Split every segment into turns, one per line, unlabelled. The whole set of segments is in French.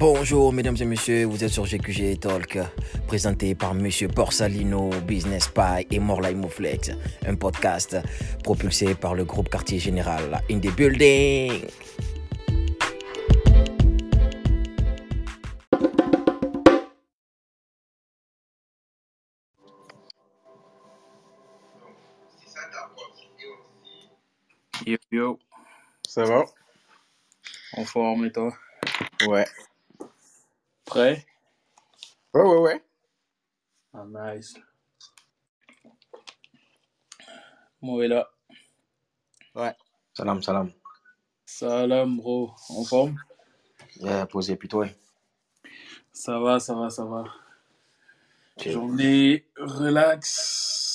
Bonjour mesdames et messieurs, vous êtes sur GQG Talk, présenté par Monsieur Borsalino, Business Pie et Morlai Mouflex, un podcast propulsé par le groupe Quartier Général in the building.
Yo yo,
Ça va?
en forme et toi?
Ouais.
Prêt?
Ouais, ouais, ouais.
Ah, nice. Moi est là.
Ouais.
Salam, salam.
Salam bro, en forme?
Yeah, posé, puis toi?
Ça va, ça va, ça va. Journée relax.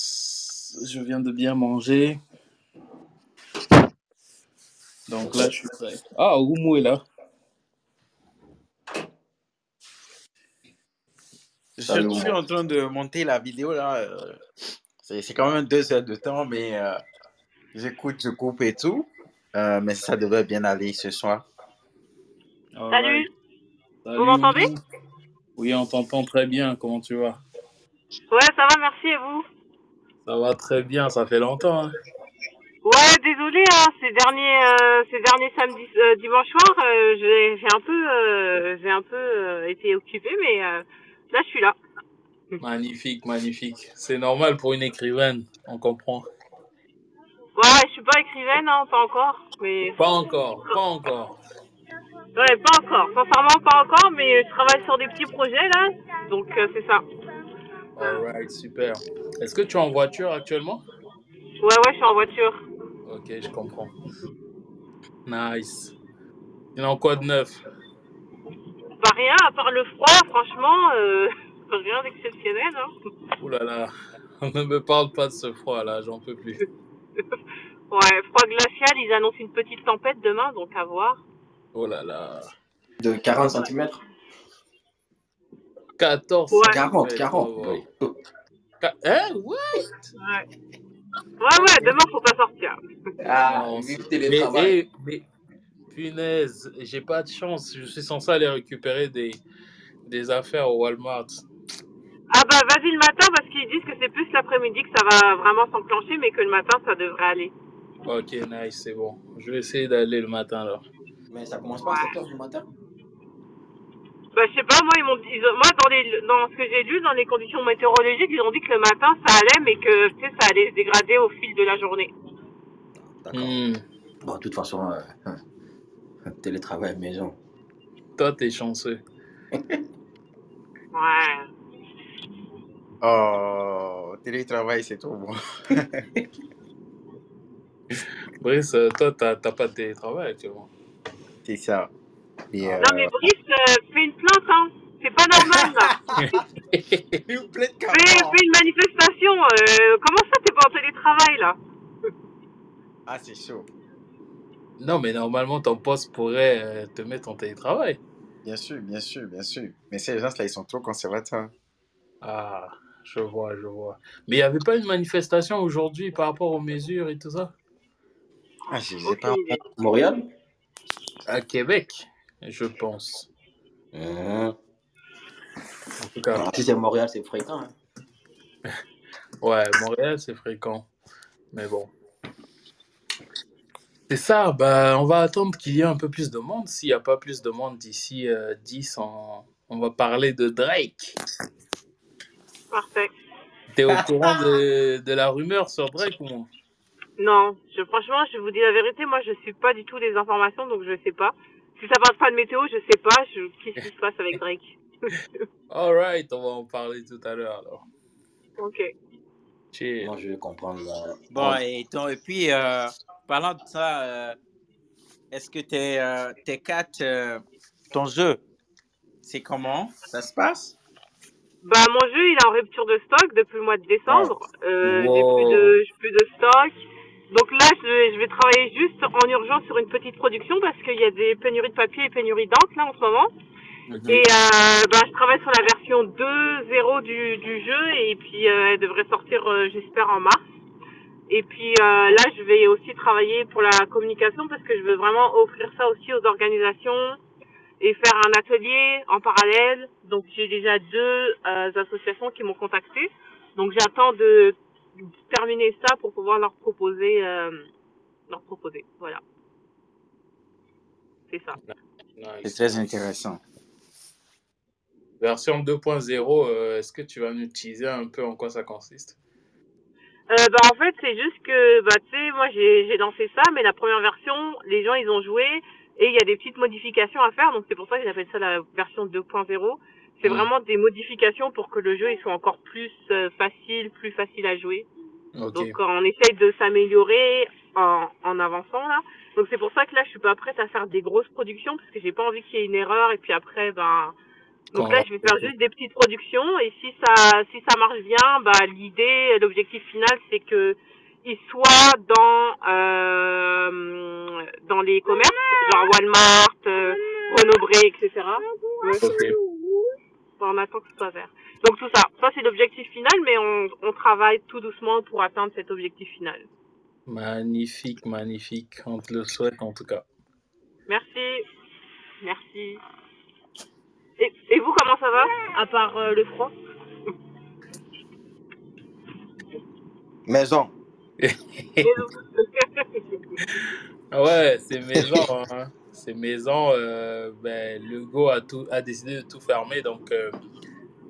Je viens de bien manger. Donc là, je suis prêt. Ah, Oumou est là.
Je suis,
Salut,
je suis en train de monter la vidéo là. euh, C'est quand même deux heures de temps, mais euh, j'écoute, je coupe et tout. Euh, mais ça devrait bien aller ce soir.
Salut,
Vous m'entendez?
Oui, on t'entend très bien. Comment tu vas?
Ouais, ça va, merci et vous?
Ça va très bien, ça fait longtemps. hein.
Ouais, désolé, hein, ces derniers, euh, ces derniers samedis, euh, dimanche soir, euh, j'ai un peu, euh, j'ai un peu euh, été occupée, mais euh, là, je suis là.
Magnifique, magnifique. C'est normal pour une écrivaine, on comprend.
Ouais, je suis pas écrivaine, hein, pas encore, mais
Pas encore, pas encore.
ouais, pas encore. Sincèrement, pas encore, mais je travaille sur des petits projets là, donc euh, c'est ça.
Alright, super. Est-ce que tu es en voiture actuellement?
Ouais, ouais, je suis en voiture.
Ok, je comprends. Nice. Sinon, quoi de neuf?
Pas rien, à part le froid, franchement, euh, rien d'exceptionnel. Hein.
Ouh là là, ne me parle pas de ce froid là, j'en peux plus.
Ouais, froid glacial, ils annoncent une petite tempête demain, donc à voir.
Oh là là.
De 40 cm
14
Ouais.
40,
centimètres,
40.
oh. Ca- Hein? Ouais?
Ouais. Ouais, ouais, demain, faut pas sortir.
Ah, vive
Mais,
télétravail.
eh, mais, punaise, j'ai pas de chance. Je suis censé aller récupérer des, des affaires au Walmart.
Ah bah, vas-y le matin, parce qu'ils disent que c'est plus l'après-midi que ça va vraiment s'enclencher, mais que le matin, ça devrait aller.
Ok, nice, c'est bon. Je vais essayer d'aller le matin alors.
Mais ça commence pas à 7 h du matin
Bah, je sais pas, moi, ils m'ont dit, ils ont- moi, dans, les, dans ce que j'ai lu, dans les conditions météorologiques, ils ont dit que le matin, ça allait, mais que, tu sais, ça allait se dégrader au fil de la journée.
D'accord.
Hmm.
Bon, de toute façon, euh, hein, télétravail maison.
Toi, t'es chanceux.
Ouais.
Oh, télétravail, c'est trop bon.
Brice, euh, toi, t'as t'as pas de télétravail actuellement.
C'est ça. Et, euh,
Non, mais Brice, euh, fais une plainte, hein. C'est pas normal, là. fais une manifestation. euh, comment ça, t'es pas en télétravail, là?
Ah, c'est chaud.
Non, mais normalement, ton poste pourrait euh, te mettre en télétravail.
Bien sûr, bien sûr, bien sûr. Mais ces gens-là, ils sont trop conservateurs.
Ah, je vois, je vois. Mais il n'y avait pas une manifestation aujourd'hui par rapport aux mesures et tout ça?
Ah, je sais pas.
Montréal?
À Québec, je pense.
Hein.
En tout cas,
Alors, Si c'est Montréal, c'est fréquent. hein.
ouais, Montréal, c'est fréquent. Mais bon. C'est ça, bah, on va attendre qu'il y ait un peu plus de monde. S'il n'y a pas plus de monde d'ici euh, 10, on, on va parler de Drake.
Parfait.
T'es au courant de, de la rumeur sur Drake ou non?
Non, je, franchement, je vous dis la vérité, moi je suis pas du tout les informations, donc je sais pas. Si ça parle pas de météo, je sais pas. Je... Qu'est-ce qui se passe avec Drake?
Alright, on va en parler tout à l'heure alors.
Ok.
Chill.
Moi, je vais comprendre.
Bon, et puis, euh, parlant de ça, euh, est-ce que tes, euh, tes quatre, euh, ton jeu, c'est comment? Ça se passe?
Bah mon jeu, il est en rupture de stock depuis le mois de décembre. Euh,
Wow.
J'ai plus de, plus de stock. Donc là, je, vais- je vais travailler juste en urgence sur une petite production parce qu'il y a des pénuries de papier et pénuries d'encre là en ce moment. Et euh, bah, je travaille sur la version 2.0 du, du jeu et puis euh, elle devrait sortir, euh, j'espère, en mars. Et puis euh, là, je vais aussi travailler pour la communication parce que je veux vraiment offrir ça aussi aux organisations et faire un atelier en parallèle. Donc j'ai déjà deux euh, associations qui m'ont contacté. Donc j'attends de terminer ça pour pouvoir leur proposer, euh, leur proposer. Voilà. C'est ça.
C'est très intéressant.
Version 2.0, euh, est-ce que tu vas nous teaser un peu en quoi ça consiste?
Euh, bah en fait c'est juste que bah tu sais moi j'ai j'ai lancé ça mais la première version les gens ils ont joué et il y a des petites modifications à faire. Donc c'est pour ça que j'appelle ça la version 2.0 c'est
Mm.
vraiment des modifications pour que le jeu il soit encore plus euh, facile plus facile à jouer. Donc on essaye de s'améliorer en, en avançant là. Donc c'est pour ça que là je suis pas prête à faire des grosses productions parce que j'ai pas envie qu'il y ait une erreur et puis après ben donc là, je vais faire juste des petites productions et si ça si ça marche bien, bah l'idée, l'objectif final, c'est que ils soient dans euh, dans les commerces, genre Walmart, euh, Renaud-Bré, etc. Bon, on attend que ce soit vert. Donc tout ça, ça c'est l'objectif final, mais on, on travaille tout doucement pour atteindre cet objectif final.
Magnifique, magnifique. On te le souhaite en tout cas.
Merci, merci. Et, et vous, comment ça va À part euh, le froid
Maison.
Ah Ouais, c'est maison. hein. C'est maison. euh, ben, le go a, tout, a décidé de tout fermer. Donc, euh,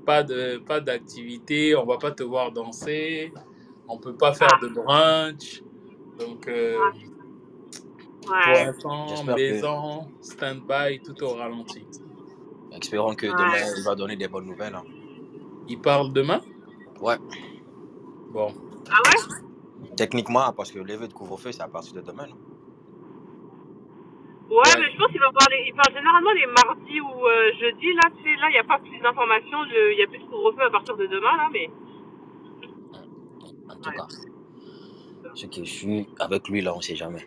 pas de pas d'activité. On va pas te voir danser. On peut pas faire de brunch. Donc, euh, pour l'instant, maison, stand-by, tout au ralenti.
Espérons que demain, il va donner des bonnes nouvelles. hein.
Il parle demain?
Ouais,
Bon.
Ah ouais?
Techniquement, parce que lever de couvre-feu, c'est à partir de demain. non?
Ouais, mais je pense qu'il va parler. Il parle généralement les mardis ou euh, jeudis. Là, tu sais, là, il n'y a pas plus d'informations. le- Il n'y a plus de couvre-feu à partir de demain, là, mais.
En tout
Ouais.
cas, ce que je suis avec lui, là, on sait jamais.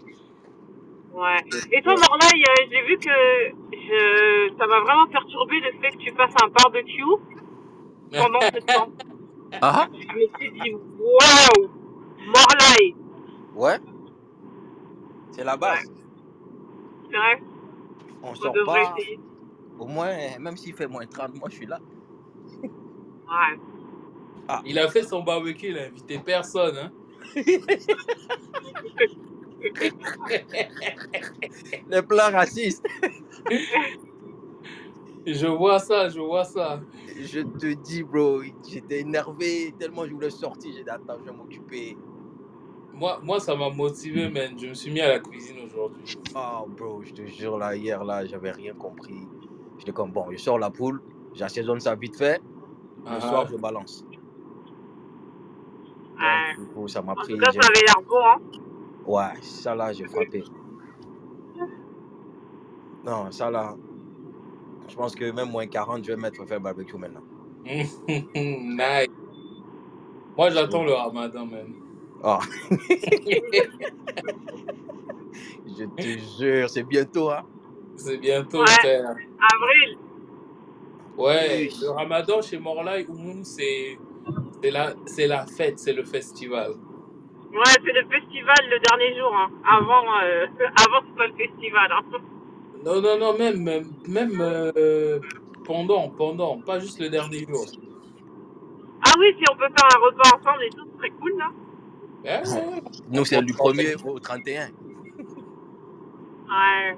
Ouais. Et toi, Morlaï, euh, j'ai vu que je... ça m'a vraiment perturbé le fait que tu fasses un barbecue pendant ce temps.
Ah
Je me suis dit, waouh Morlaï
Ouais C'est la base.
C'est vrai,
On
on
sort
devrait
pas.
essayer.
Au moins, même s'il fait moins 30, moi, je suis là.
Ouais.
Il a fait son barbecue, il a invité personne. Hein?
Les plans racistes.
Je vois ça, je vois ça.
Je te dis, bro, j'étais énervé tellement je voulais sortir. J'ai dit, attends, je vais m'occuper.
Moi, moi, ça m'a motivé, man. Je me suis mis à la cuisine aujourd'hui.
Oh, bro, je te jure, là, hier, là, j'avais rien compris. J'étais comme, bon, je sors la poule, j'assaisonne ça vite fait. Le
Ah.
soir, je balance.
Ouais.
Donc, du coup, ça m'a
En
pris.
tout cas, ça avait l'air bon, hein.
Ouais, ça là, j'ai frappé. Non, ça là, je pense que même moins 40, je vais mettre faire barbecue maintenant.
nice. Moi, j'attends le ramadan, man.
Oh, je te jure, c'est bientôt, hein.
C'est bientôt,
Ouais.
frère.
Avril.
Ouais, le ramadan chez Morlaï Oumoum, c'est c'est la, c'est la fête, c'est le festival.
Ouais, c'est le festival le dernier jour, hein. Avant, euh, avant c'est pas le festival, hein.
Non, non, non, même, même, même euh, pendant, pendant, pas juste le dernier jour.
Ah oui, si on peut faire un repas ensemble et tout, ce serait cool, là.
Ouais, ouais.
Nous, c'est du 1er au 31.
Ouais.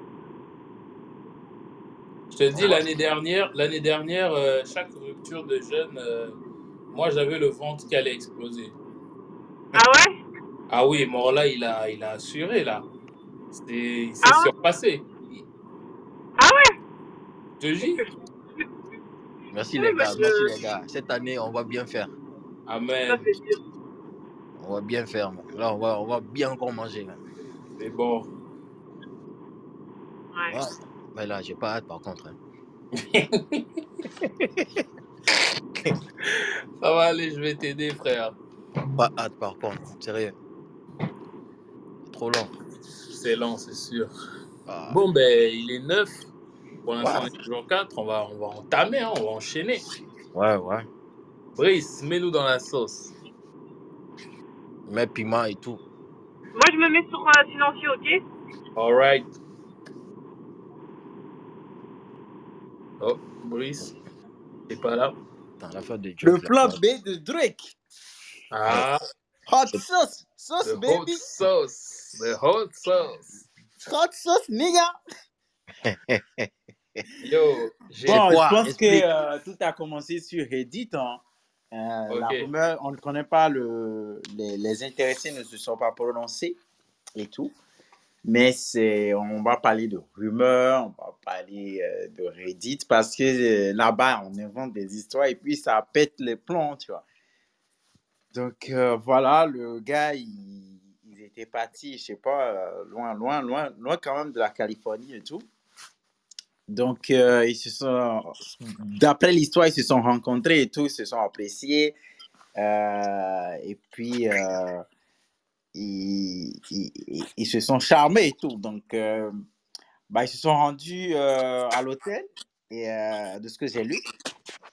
Je te dis, l'année dernière, l'année dernière, euh, chaque rupture de jeûne, euh, moi j'avais le ventre qui allait exploser.
Ah ouais?
Ah oui, Morlaï, il a, il a assuré là. C'est- Il s'est
Ah ouais
surpassé.
Ah ouais
Je te jure.
Merci les gars,
je-
merci les gars. Cette année, on va bien faire.
Ça,
Amen.
On va bien faire. man. Là, on va, on va bien encore manger. man.
C'est bon.
Ouais.
Ouais. Mais là, j'ai pas hâte par contre. hein.
Ça va aller, je vais t'aider, frère.
Pas hâte par contre. Sérieux. Trop long.
C'est lent, c'est sûr.
Ah.
Bon, ben, il est 9. Pour l'instant,
Ouais.
on est toujours 4. On va, on va entamer, hein, on va enchaîner.
Ouais, ouais.
Brice, mets-nous dans la sauce.
Mais piment et tout.
Moi, je me mets sur euh, silencieux, ok?
Alright. Oh, Brice, t'es pas là.
Attends, de Drake,
Le plan. B de Drake.
Ah,
Hot sauce. Sauce,
the hot
baby.
sauce. The hot sauce.
Hot sauce, nigga.
Yo, j'ai
Bon,
quoi?
je pense
Explique.
que euh, tout a commencé sur Reddit. hein. Euh, La rumeur, on ne connaît pas le, les, les intéressés ne se sont pas prononcés et tout. Mais c'est, on va parler de rumeurs, on va parler euh, de Reddit parce que euh, là-bas, on invente des histoires et puis ça pète les plombs, tu vois. Donc euh, voilà, le gars, il était parti, je sais pas, euh, loin, loin, loin, loin quand même de la Californie et tout. Donc, euh, ils se sont, d'après l'histoire, ils se sont rencontrés et tout, ils se sont appréciés. Euh, et puis, ils, ils- se sont charmés et tout. Donc, bah, ils se sont rendus à l'hôtel, et de ce que j'ai lu.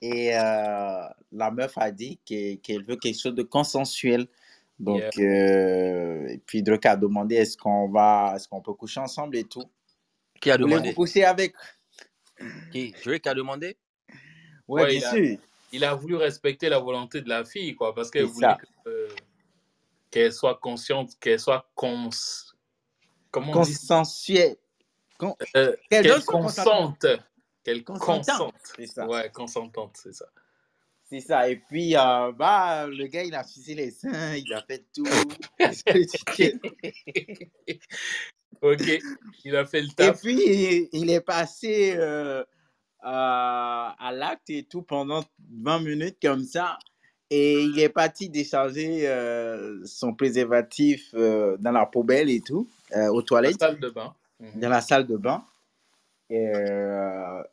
Et la meuf a dit qu'elle veut quelque chose de consensuel. Donc, euh, et puis Drake a demandé est-ce qu'on va, est-ce qu'on peut coucher ensemble et tout.
Qui a demandé?
coucher avec?
Qui? Drake a demandé?
Ouais,
Ouais,
bien
il a-
sûr.
il a voulu respecter la volonté de la fille, quoi, parce qu'elle voulait euh, qu'elle soit consciente, qu'elle soit cons... Comment on dit?
Consensuel. Con-
Euh,
Qu'elle
consente. Qu'elle
Consentante.
consente.
C'est ça.
Ouais, consentante, c'est ça.
C'est ça. Et puis, euh, bah, le gars, il a sucé les seins, il a fait tout.
Ok, il a fait le
et
taf.
puis, il, il est passé euh, à, à l'acte et tout pendant 20 minutes comme ça. Et il est parti décharger euh, son préservatif euh, dans la poubelle et tout, aux
La
toilettes.
salle de bain. Mhm.
dans la salle de bain. Et,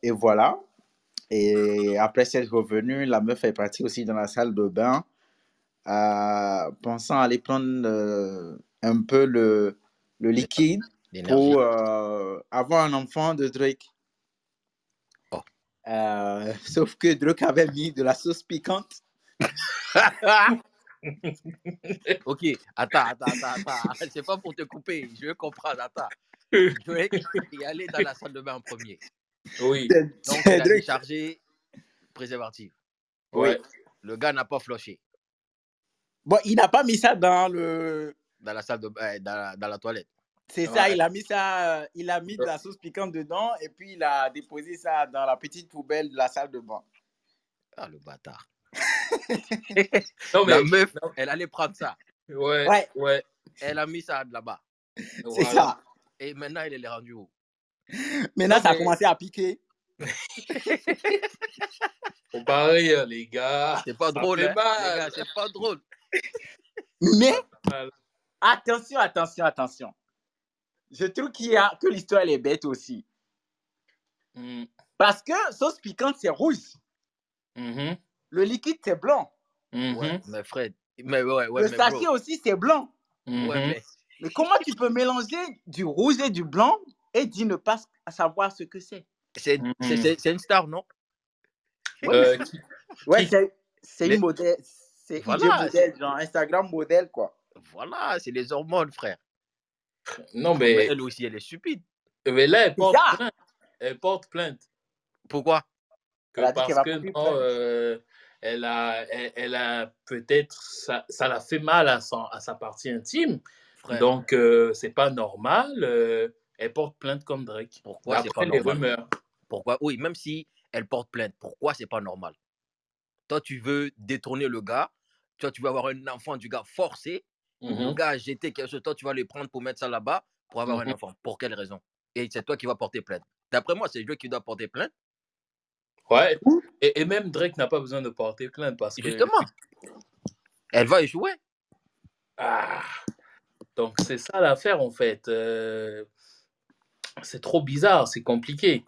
et voilà. Et après s'être revenu, la meuf est partie aussi dans la salle de bain, euh, pensant aller prendre euh, un peu le, le liquide pour euh, avoir un enfant de Drake.
Oh.
Sauf que Drake avait mis de la sauce piquante.
ok, attends, attends, attends, attends. C'est pas pour te couper, je veux comprendre, attends. Drake est allé dans la salle de bain en premier.
Oui,
Donc, il a déchargé préservatif.
ouais.
Le gars n'a pas flushé
Bon, il n'a pas mis ça dans le,
dans la salle de bain, dans la, dans la toilette.
C'est ça, il a mis ça, euh, il a mis de la sauce piquante dedans et puis il a déposé ça dans la petite poubelle de la salle de bain.
Ah, le bâtard.
Non, mais.
La meuf,
non.
elle allait prendre ça.
Ouais,
Ouais.
ouais.
Elle a mis ça là-bas.
C'est
voilà.
ça.
Et maintenant, elle est rendue où?
Maintenant, ça a commencé à piquer.
Faut pas rire, les gars.
C'est pas
Ça
drôle, hein,
mal.
les gars, c'est pas drôle.
Mais attention, attention, attention. Je trouve qu'il y a que l'histoire elle est bête aussi.
Mhm.
Parce que sauce piquante c'est rouge,
Mhm.
le liquide c'est blanc,
Mhm.
Ouais, mais Fred, mais ouais, ouais,
le
mais
sachet
bro,
aussi c'est blanc.
Ouais, mais
Mais comment tu peux mélanger du rouge et du blanc et dire ne pas savoir ce que c'est
c'est c'est une star, non?
Euh, qui-
Ouais, c'est une modèle, c'est
Voilà,
modèle, genre Instagram modèle quoi.
Voilà, c'est les hormones, frère.
Non,
Mais
mais,
elle aussi, elle est stupide.
mais là, elle porte plainte. Elle porte plainte.
Pourquoi?
Que
Elle a dit
parce
qu'elle
que non, euh, elle a, elle, elle a peut-être, ça, ça l'a fait mal à, son, à sa partie intime.
Frère,
Donc, euh, c'est pas normal. Elle porte plainte comme Drake.
pourquoi c'est pas
les
normal?
rumeurs.
Pourquoi? Oui, même si elle porte plainte, pourquoi c'est pas normal? Toi, tu veux détourner le gars, toi, tu veux avoir un enfant du gars forcé, le
Mhm.
gars a jeté quelque chose, toi, tu vas le prendre pour mettre ça là-bas pour avoir un
Mhm.
enfant. Pour quelle raison? Et c'est toi qui vas porter plainte. D'après moi, c'est lui qui doit porter plainte.
Ouais. Et, et même Drake n'a pas besoin de porter plainte parce que.
Justement. Elle va échouer.
Ah. Donc, c'est ça l'affaire en fait. Euh, C'est trop bizarre, c'est compliqué.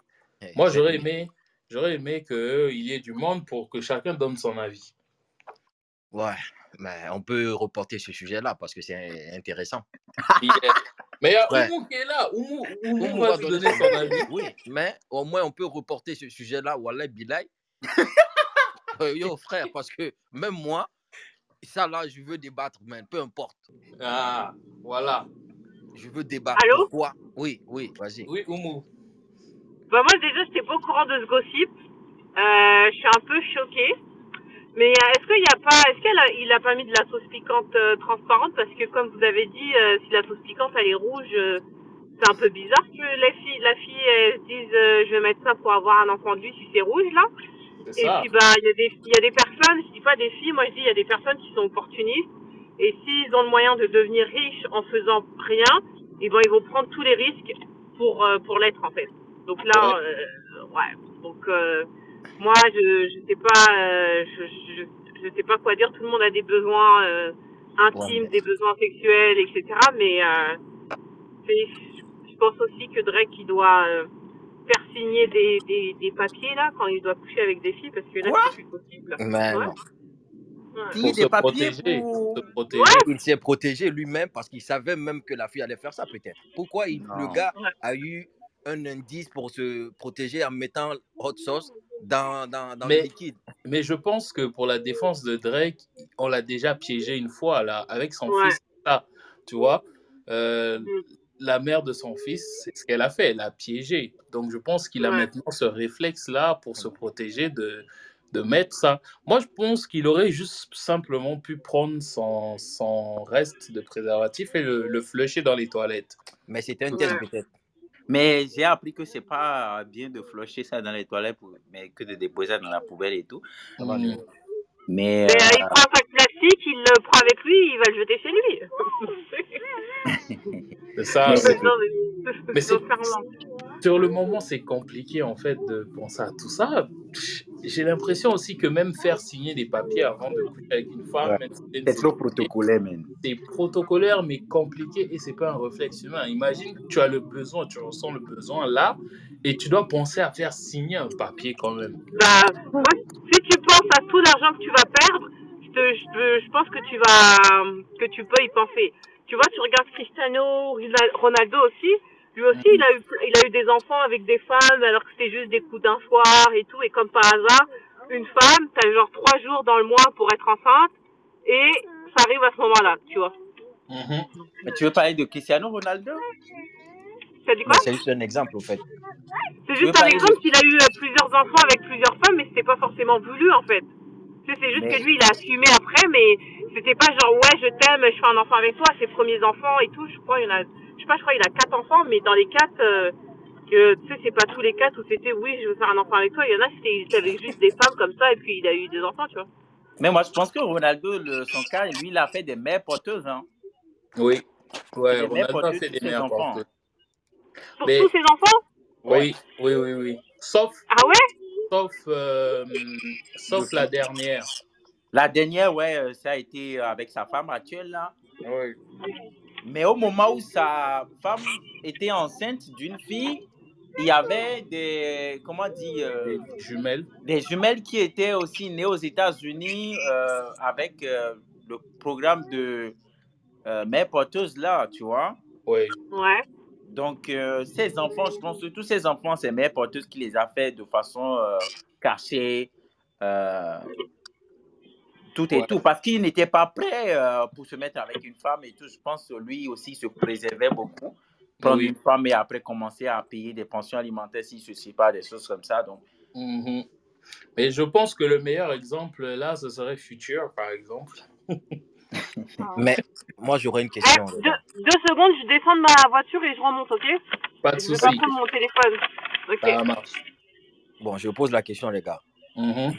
Moi, j'aurais aimé, j'aurais aimé qu'il y ait du monde pour que chacun donne son avis.
Ouais, mais on peut reporter ce sujet-là parce que c'est intéressant.
Mais il y a
Ouais.
Oumou qui est là. Oumou, Oumou
Oumou
va
donner
donner
son
avis.
Oui, mais au moins on peut reporter ce sujet-là, Wallah Bilay. Euh, Yo, frère, parce que même moi, ça là, je veux débattre, man, peu importe.
Ah, voilà.
Je veux débattre.
Allô
Pourquoi? Oui, oui, vas-y.
Oui, Oumou.
Bah moi déjà j'étais pas au courant de ce gossip. Euh, je suis un peu choquée. Mais euh, est-ce qu'il y a pas, est-ce qu'elle a, il a pas mis de la sauce piquante euh, transparente? Parce que comme vous avez dit, euh, si la sauce piquante elle est rouge, euh, c'est un peu bizarre que les filles, la fille elle se dise euh, je vais mettre ça pour avoir un enfant de lui si c'est rouge là. Et
ça.
puis bah il y a des, il y a des personnes, je dis pas des filles, moi je dis il y a des personnes qui sont opportunistes et s'ils ont le moyen de devenir riches en faisant rien, et ben ils vont prendre tous les risques pour euh, pour l'être en fait. Donc là, euh, ouais. Donc euh, moi je je sais pas, euh, je, je je sais pas quoi dire. Tout le monde a des besoins euh, intimes,
Ouais.
des besoins sexuels, etc. Mais euh, je pense aussi que Drake il doit euh, faire signer des, des, des papiers là quand il doit coucher avec des filles parce que là c'est plus possible. Ouais.
non.
Ouais.
Des
se
papiers
protéger.
pour-
Se protéger.
Il s'est protégé lui-même parce qu'il savait même que la fille allait faire ça peut-être. Pourquoi il- le gars a eu un indice pour se protéger en mettant hot sauce dans, dans, dans
Mais-
le liquide?
Mais je pense que pour la défense de Drake, on l'a déjà piégé une fois là, avec son
Ouais.
fils. Tu vois, Euh,
Mm.
la mère de son fils, c'est ce qu'elle a fait, elle a piégé. Donc je pense qu'il a
Ouais.
maintenant ce réflexe-là pour se protéger de, de mettre ça. Moi, je pense qu'il aurait juste simplement pu prendre son, son reste de préservatif et le, le flusher dans les toilettes.
Mais c'était un test
Ouais.
peut-être.
Mais j'ai appris que c'est pas bien de flusher ça dans les toilettes, pour- mais que de déposer ça dans la poubelle et tout. Mais
Mais, euh,
euh,
il prend un sac plastique, il le prend avec lui, il va le jeter chez lui.
C'est ça.
Mais.
Sur le moment, c'est compliqué en fait de penser à tout ça. J'ai l'impression aussi que même faire signer des papiers avant de coucher avec une femme,
Ouais.
même c'est
trop protocolaire, man.
c'est protocolaire mais compliqué et c'est pas un réflexe humain. Imagine que tu as le besoin, tu ressens le besoin là et tu dois penser à faire signer un papier quand même.
Bah, moi, si tu penses à tout l'argent que tu vas perdre, je, te, je, te- je pense que tu vas, que tu peux y penser. Tu vois, tu regardes Cristiano Ronaldo aussi. Lui aussi, il a eu, il a eu des enfants avec des femmes alors que c'était juste des coups d'un soir et tout. Et comme par hasard, une femme, t'as genre trois jours dans le mois pour être enceinte et ça arrive à ce moment-là, tu vois.
Mhm.
Mais tu veux parler de Cristiano Ronaldo?
Ça dit
Mais
quoi
c'est juste un exemple au fait.
C'est juste un exemple
de-
qu'il a eu euh, plusieurs enfants avec plusieurs femmes, mais c'était pas forcément voulu en fait. C'est juste
Mais-
que lui, il a assumé après, mais c'était pas genre ouais, je t'aime, je fais un enfant avec toi, ses premiers enfants et tout. Je crois, il y en a, je sais pas, je crois il a quatre enfants, mais dans les quatre, euh, que tu sais, c'est pas tous les quatre où c'était oui, je veux faire un enfant avec toi. Il y en a, c'était c'était juste des femmes comme ça et puis il a eu des enfants, tu vois.
Mais moi, je pense que Ronaldo, le- son cas, lui, il a fait des mères porteuses. Hein.
Oui. Ouais,
Des mères
Ronaldo a
porteuses
fait des
ses
meilleurs
enfants.
porteurs.
Pour
Mais-
tous ses enfants?
Oui, oui, oui, oui. Sauf,
Ah ouais?
sauf, euh, sauf la dernière.
La dernière, ouais, euh, ça a été avec sa femme actuelle, là.
Oui.
Mais au moment où sa femme était enceinte d'une fille, il y avait des, comment dire, euh,
Les jumelles.
des jumelles qui étaient aussi nées aux États-Unis euh, avec euh, le programme de euh, mère porteuse, là, tu vois.
Oui.
Ouais.
Donc, euh, ces enfants, je pense que tous ces enfants, c'est mère porteuse qui les a fait de façon euh, cachée, euh, tout et
Ouais.
tout, parce qu'il n'était pas prêt euh, pour se mettre avec une femme et tout. Je pense que lui aussi se préservait beaucoup. Prendre
Oui.
une femme et après commencer à payer des pensions alimentaires s'il se sépare, des choses comme ça. Donc,
Mhm. Mais je pense que le meilleur exemple là, ce serait Future, par exemple.
Mais moi j'aurais une question.
deux, secondes, je descends de ma voiture et je remonte, ok?
Pas de
Je vais
souci.
pas prendre mon téléphone.
Ça marche.
Bon, je pose la question les gars.
Mhm.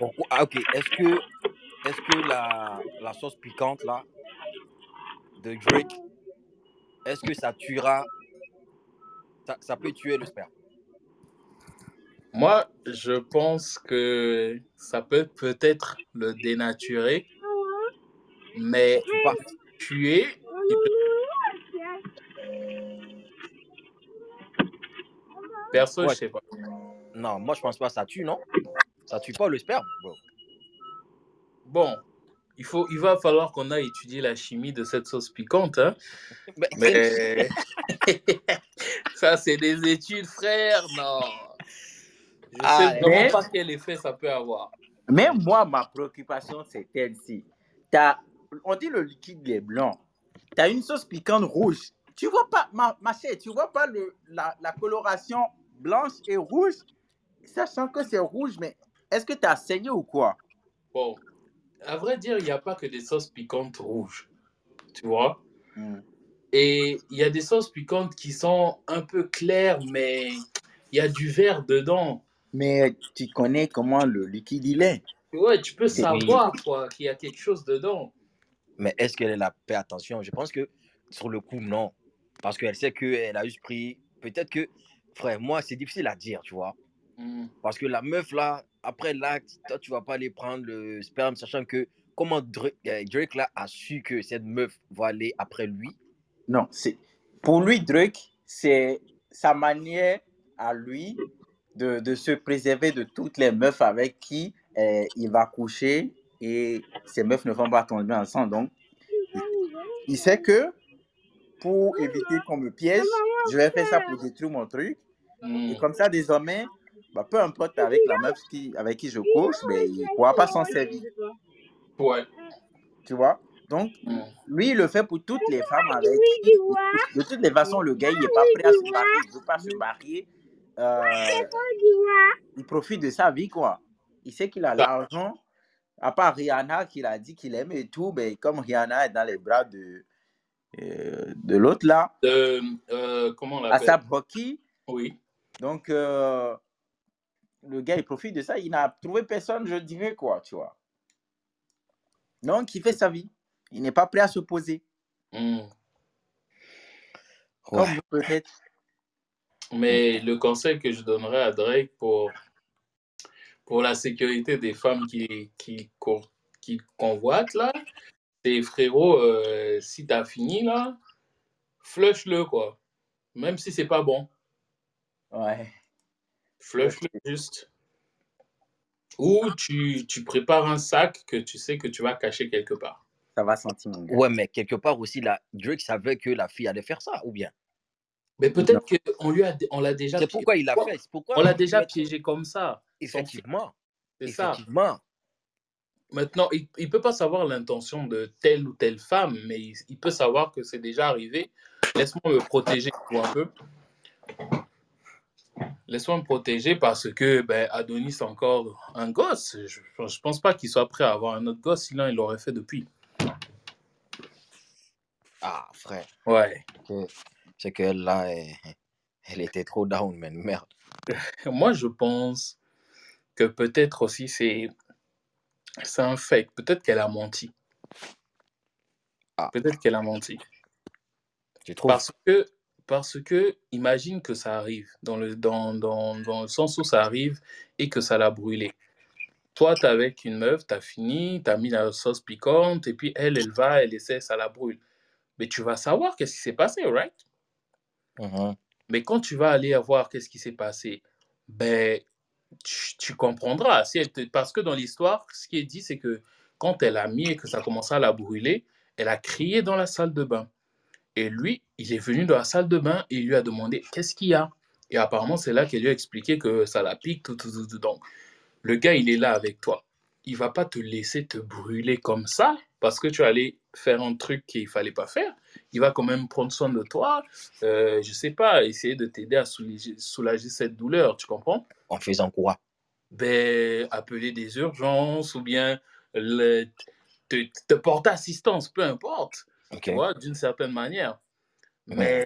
Pourquoi? Ah, ok. Est-ce que est-ce que la, la sauce piquante là de Drake, est-ce que ça tuera ça, ça peut tuer le sperme?
Moi, je pense que ça peut peut-être le dénaturer, mais
Pas-
tuer, Perso,
Ouais.
je sais pas.
Non, moi je pense pas que ça tue, non? Ça tue pas le sperme, bro.
Bon, il, faut, il va falloir qu'on aille étudier la chimie de cette sauce piquante. Hein?
Mais,
Mais ça, c'est des études, frère. Non. Je
Ah,
sais vraiment
mais-
pas quel effet ça peut avoir.
mais moi, ma préoccupation, c'est celle-ci. T'as- On dit le liquide est blanc. Tu as une sauce piquante rouge. Tu vois pas, ma, ma chère, tu vois pas le, la, la coloration blanche et rouge, sachant que c'est rouge, mais est-ce que tu as saigné ou quoi?
Bon, à vrai dire, il n'y a pas que des sauces piquantes rouges. Tu vois?
Hmm.
Et il y a des sauces piquantes qui sont un peu claires, mais il y a du vert dedans.
Mais tu connais comment le liquide il est?
Ouais, tu peux savoir quoi, qu'il y a quelque chose dedans.
Mais est-ce qu'elle a fait attention Je pense que sur le coup, non. Parce qu'elle sait qu'elle a juste pris. Peut-être que, frère, moi, c'est difficile à dire, tu vois.
Hmm.
Parce que la meuf, là, après l'acte, toi, tu vas pas aller prendre le sperme, sachant que comment Drake, euh, Drake, là, a su que cette meuf va aller après lui?
Non, c'est pour lui, Drake, c'est sa manière à lui de, de se préserver de toutes les meufs avec qui euh, il va coucher et ces meufs ne vont pas tomber ensemble. Donc, il, sait que pour éviter qu'on me piège, je vais faire ça pour détruire mon truc.
Hmm.
Et comme ça, désormais, bah, peu importe avec la meuf qui, avec qui je couche, mais il ne pourra pas s'en servir.
Ouais.
Tu vois? Donc, lui, il le fait pour toutes les femmes avec qui, de toutes les façons, le gars, il n'est pas prêt à se marier. Il ne veut pas se marier. Euh, il profite de sa vie, quoi. Il sait qu'il a l'argent. À part Rihanna, qu'il a dit qu'il aime et tout, mais comme Rihanna est dans les bras de, euh, de l'autre, là,
De, euh, comment on l'appelle?
Asap Rocky,
Oui.
donc euh, le gars, il profite de ça. Il n'a trouvé personne, je dirais, quoi, tu vois. Donc, il fait sa vie. Il n'est pas prêt à se poser.
Hmm.
Comme
Ouais.
vous, peut-être.
Mais le conseil que je donnerais à Drake pour, pour la sécurité des femmes qui, qui, qui convoitent, là, c'est frérot, euh, si t'as fini, là, flush-le, quoi. Même si c'est pas bon,
Ouais.
Flush-le juste. Ou tu, tu prépares un sac que tu sais que tu vas cacher quelque part.
Ça va sentir, mon gars.
Ouais, mais quelque part aussi, la, Drake savait que la fille allait faire ça, ou bien?
Mais peut-être qu'on lui a, on l'a déjà,
C'est pourquoi il l'a fait. pourquoi
on l'a déjà piégé comme ça.
Effectivement.
C'est ça.
Effectivement.
Maintenant, il ne peut pas savoir l'intention de telle ou telle femme, mais il, il peut savoir que c'est déjà arrivé. Laisse-moi me protéger un peu. Laisse-moi me protéger parce que ben, Adonis est encore un gosse. Je ne pense pas qu'il soit prêt à avoir un autre gosse, sinon il l'aurait fait depuis.
Ah, frère.
Ouais.
que- C'est qu'elle, là, elle, elle était trop down, man. Merde.
Moi, je pense que peut-être aussi c'est c'est un fake. Peut-être qu'elle a menti.
Ah.
Peut-être qu'elle a menti.
Tu trouves
Parce que, parce que, imagine que ça arrive, dans le, dans, dans, dans le sens où ça arrive et que ça l'a brûlé. Toi, t'es avec une meuf, t'as fini, t'as mis la sauce piquante, et puis elle, elle va, elle essaie, ça la brûle. Mais tu vas savoir qu'est-ce qui s'est passé, right?
Mhm.
Mais quand tu vas aller voir qu'est-ce qui s'est passé, ben, tu, tu comprendras. Si elle te- parce que dans l'histoire, ce qui est dit, c'est que quand elle a mis et que ça commençait à la brûler, elle a crié dans la salle de bain. Et lui, il est venu dans la salle de bain et il lui a demandé qu'est-ce qu'il y a? Et apparemment, c'est là qu'elle lui a expliqué que ça la pique, tout, tout, tout, tout. Donc, le gars, il est là avec toi. Il va pas te laisser te brûler comme ça parce que tu allais faire un truc qu'il fallait pas faire. Il va quand même prendre soin de toi, euh, je sais pas, essayer de t'aider à soulager, soulager cette douleur, tu comprends?
En faisant quoi?
Ben, appeler des urgences ou bien le- te, te porter assistance, peu importe,
Ok.
tu vois, d'une certaine manière. Mais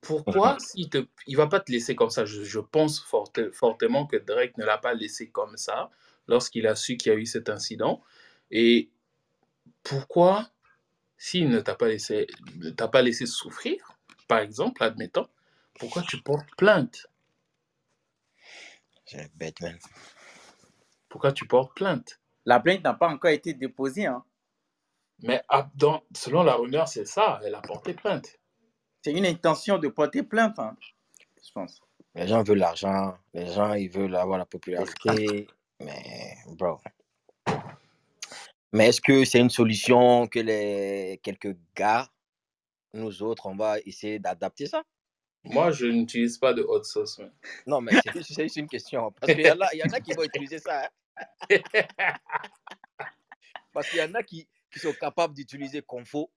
pourquoi s'il te, il va pas te laisser comme ça? Je, je pense forte- fortement que Drake ne l'a pas laissé comme ça lorsqu'il a su qu'il y a eu cet incident. Et pourquoi, s'il ne t'a pas laissé, ne t'a pas laissé souffrir, par exemple, admettons, pourquoi tu portes plainte?
C'est bête, man.
Pourquoi tu portes plainte?
La plainte n'a pas encore été déposée. Hein.
Mais dans- selon la rumeur, c'est ça, elle a porté plainte.
C'est une intention de porter plainte, hein, je pense.
Les gens veulent l'argent. Les gens, ils veulent avoir la popularité. Mais, bro. Mais est-ce que c'est une solution que les quelques gars, nous autres, on va essayer d'adapter ça?
Moi, je n'utilise pas de hot sauce.
Non, mais c'est juste- une question. Parce qu'il y, en a- il y en a qui vont utiliser ça. hein. Parce qu'il y en a qui, qui sont capables d'utiliser Confo.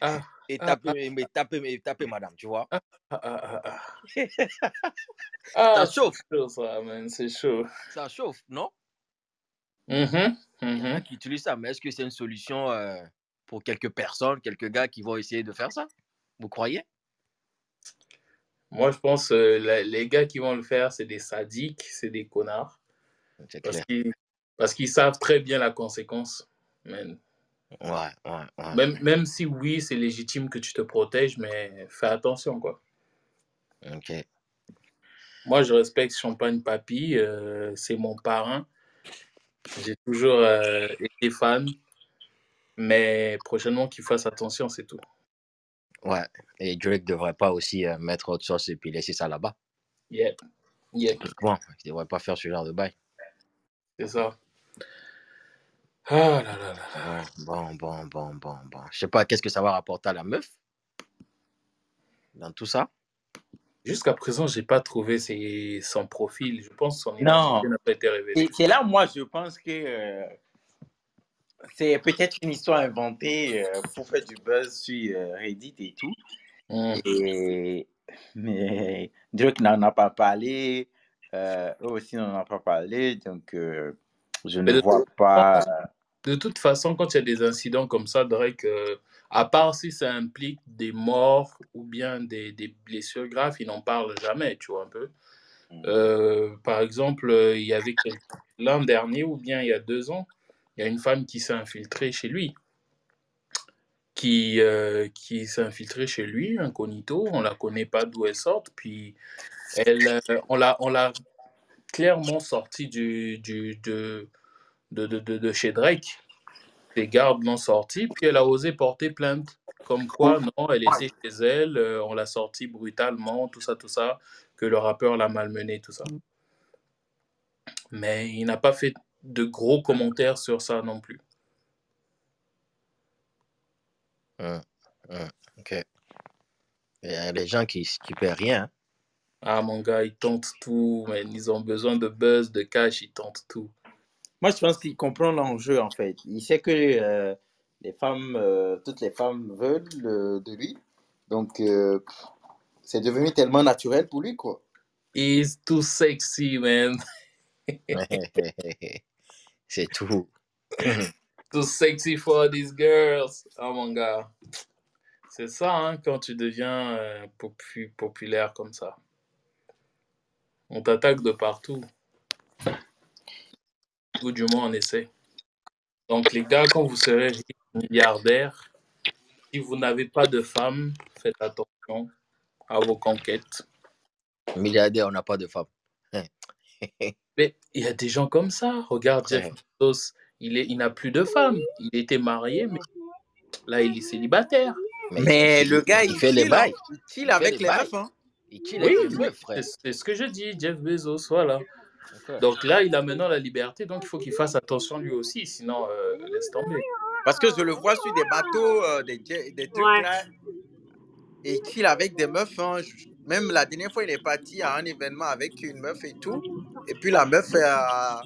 Ah.
et
Ah,
taper, mais taper, mais taper madame, tu vois?
Ah, ah, ah, ah. Ah,
Ça chauffe,
chaud, ça, man. C'est chaud.
ça chauffe, non?
Mhm,
Il y en a
mhm.
qui utilisent ça, mais est-ce que c'est une solution euh, pour quelques personnes, quelques gars qui vont essayer de faire ça? Vous croyez?
Moi, je pense euh, la- les gars qui vont le faire, c'est des sadiques, c'est des connards. Qu'ils parce qu'ils savent très bien la conséquence. Man.
Ouais, ouais, ouais.
Même, même si oui, c'est légitime que tu te protèges, mais fais attention, quoi.
Ok.
Moi, je respecte Champagne Papy, euh, c'est mon parrain. J'ai toujours euh, été fan, mais prochainement qu'il fasse attention, c'est tout.
Ouais. Et Drake devrait pas aussi euh, mettre autre chose et puis laisser ça là-bas.
Yep, yep,
Techniquement, il devrait pas faire ce genre de bail.
c'est ça. Ah là là là.
Bon, bon, bon, bon, bon. Je sais pas, qu'est-ce que ça va rapporter à la meuf? Dans tout ça?
Jusqu'à présent, j'ai pas trouvé ses- son profil. Je pense que son identité n'a pas été révélée.
C'est là, moi, je pense que euh, c'est peut-être une histoire inventée euh, pour faire du buzz sur euh, Reddit et tout.
Hmm.
Et, mais Drake n'en a pas parlé, euh, eux aussi n'en ont pas parlé, donc euh, je ne
de
vois
toute
pas.
façon, de toute façon, quand il y a des incidents comme ça, Drake, euh, à part si ça implique des morts ou bien des, des blessures graves, il n'en parle jamais, tu vois un peu. Euh, par exemple, euh, il y avait l'an dernier ou bien il y a deux ans, il y a une femme qui s'est infiltrée chez lui. Qui, euh, qui s'est infiltrée chez lui, incognito, on la connaît pas d'où elle sort, puis elle, euh, on l'a on l'a clairement sortie du, du, de, de, de, de, chez Drake. Les gardes l'ont sortie, puis elle a osé porter plainte. Comme quoi, non, elle était chez elle, euh, on l'a sortie brutalement, tout ça, tout ça, que le rappeur l'a malmenée, tout ça. Mais il n'a pas fait de gros commentaires sur ça non plus.
Hum, Ok. Il y a des gens qui qui paient rien.
Ah, mon gars, ils tentent tout, mais ils ont besoin de buzz, de cash, ils tentent tout.
Moi, je pense qu'il comprend l'enjeu, en fait. Il sait que euh, les femmes, euh, toutes les femmes veulent euh, de lui. Donc, c'est devenu tellement naturel pour lui, quoi.
He's too sexy, man.
C'est tout.
Too sexy for these girls. Oh, mon gars. C'est ça, hein, quand tu deviens popu- populaire comme ça. On t'attaque de partout. Ou du moins, on essaie. Donc, les gars, quand vous serez milliardaires, si vous n'avez pas de femme, faites attention à vos conquêtes.
Milliardaire, on n'a pas de femme.
Mais il y a des gens comme ça. Regarde Jeff. Bezos, il, est, il n'a plus de femme. Il était marié, mais là, il est célibataire.
Mais,
le gars,
il
il
fait les
hein.
bails.
Il chill
Il fait
avec
les
meufs, hein.
Oui,
avec les
oui,
meufs, frère.
c'est ce que je dis, Jeff Bezos, voilà. Donc là, il a maintenant la liberté, donc il faut qu'il fasse attention lui aussi, sinon, euh, laisse tomber.
Parce que je le vois sur des bateaux, euh, des, des trucs
Ouais.
là. Et il chill avec des meufs. hein. Je- Même la dernière fois, il est parti à un événement avec une meuf et tout. Et puis la meuf a,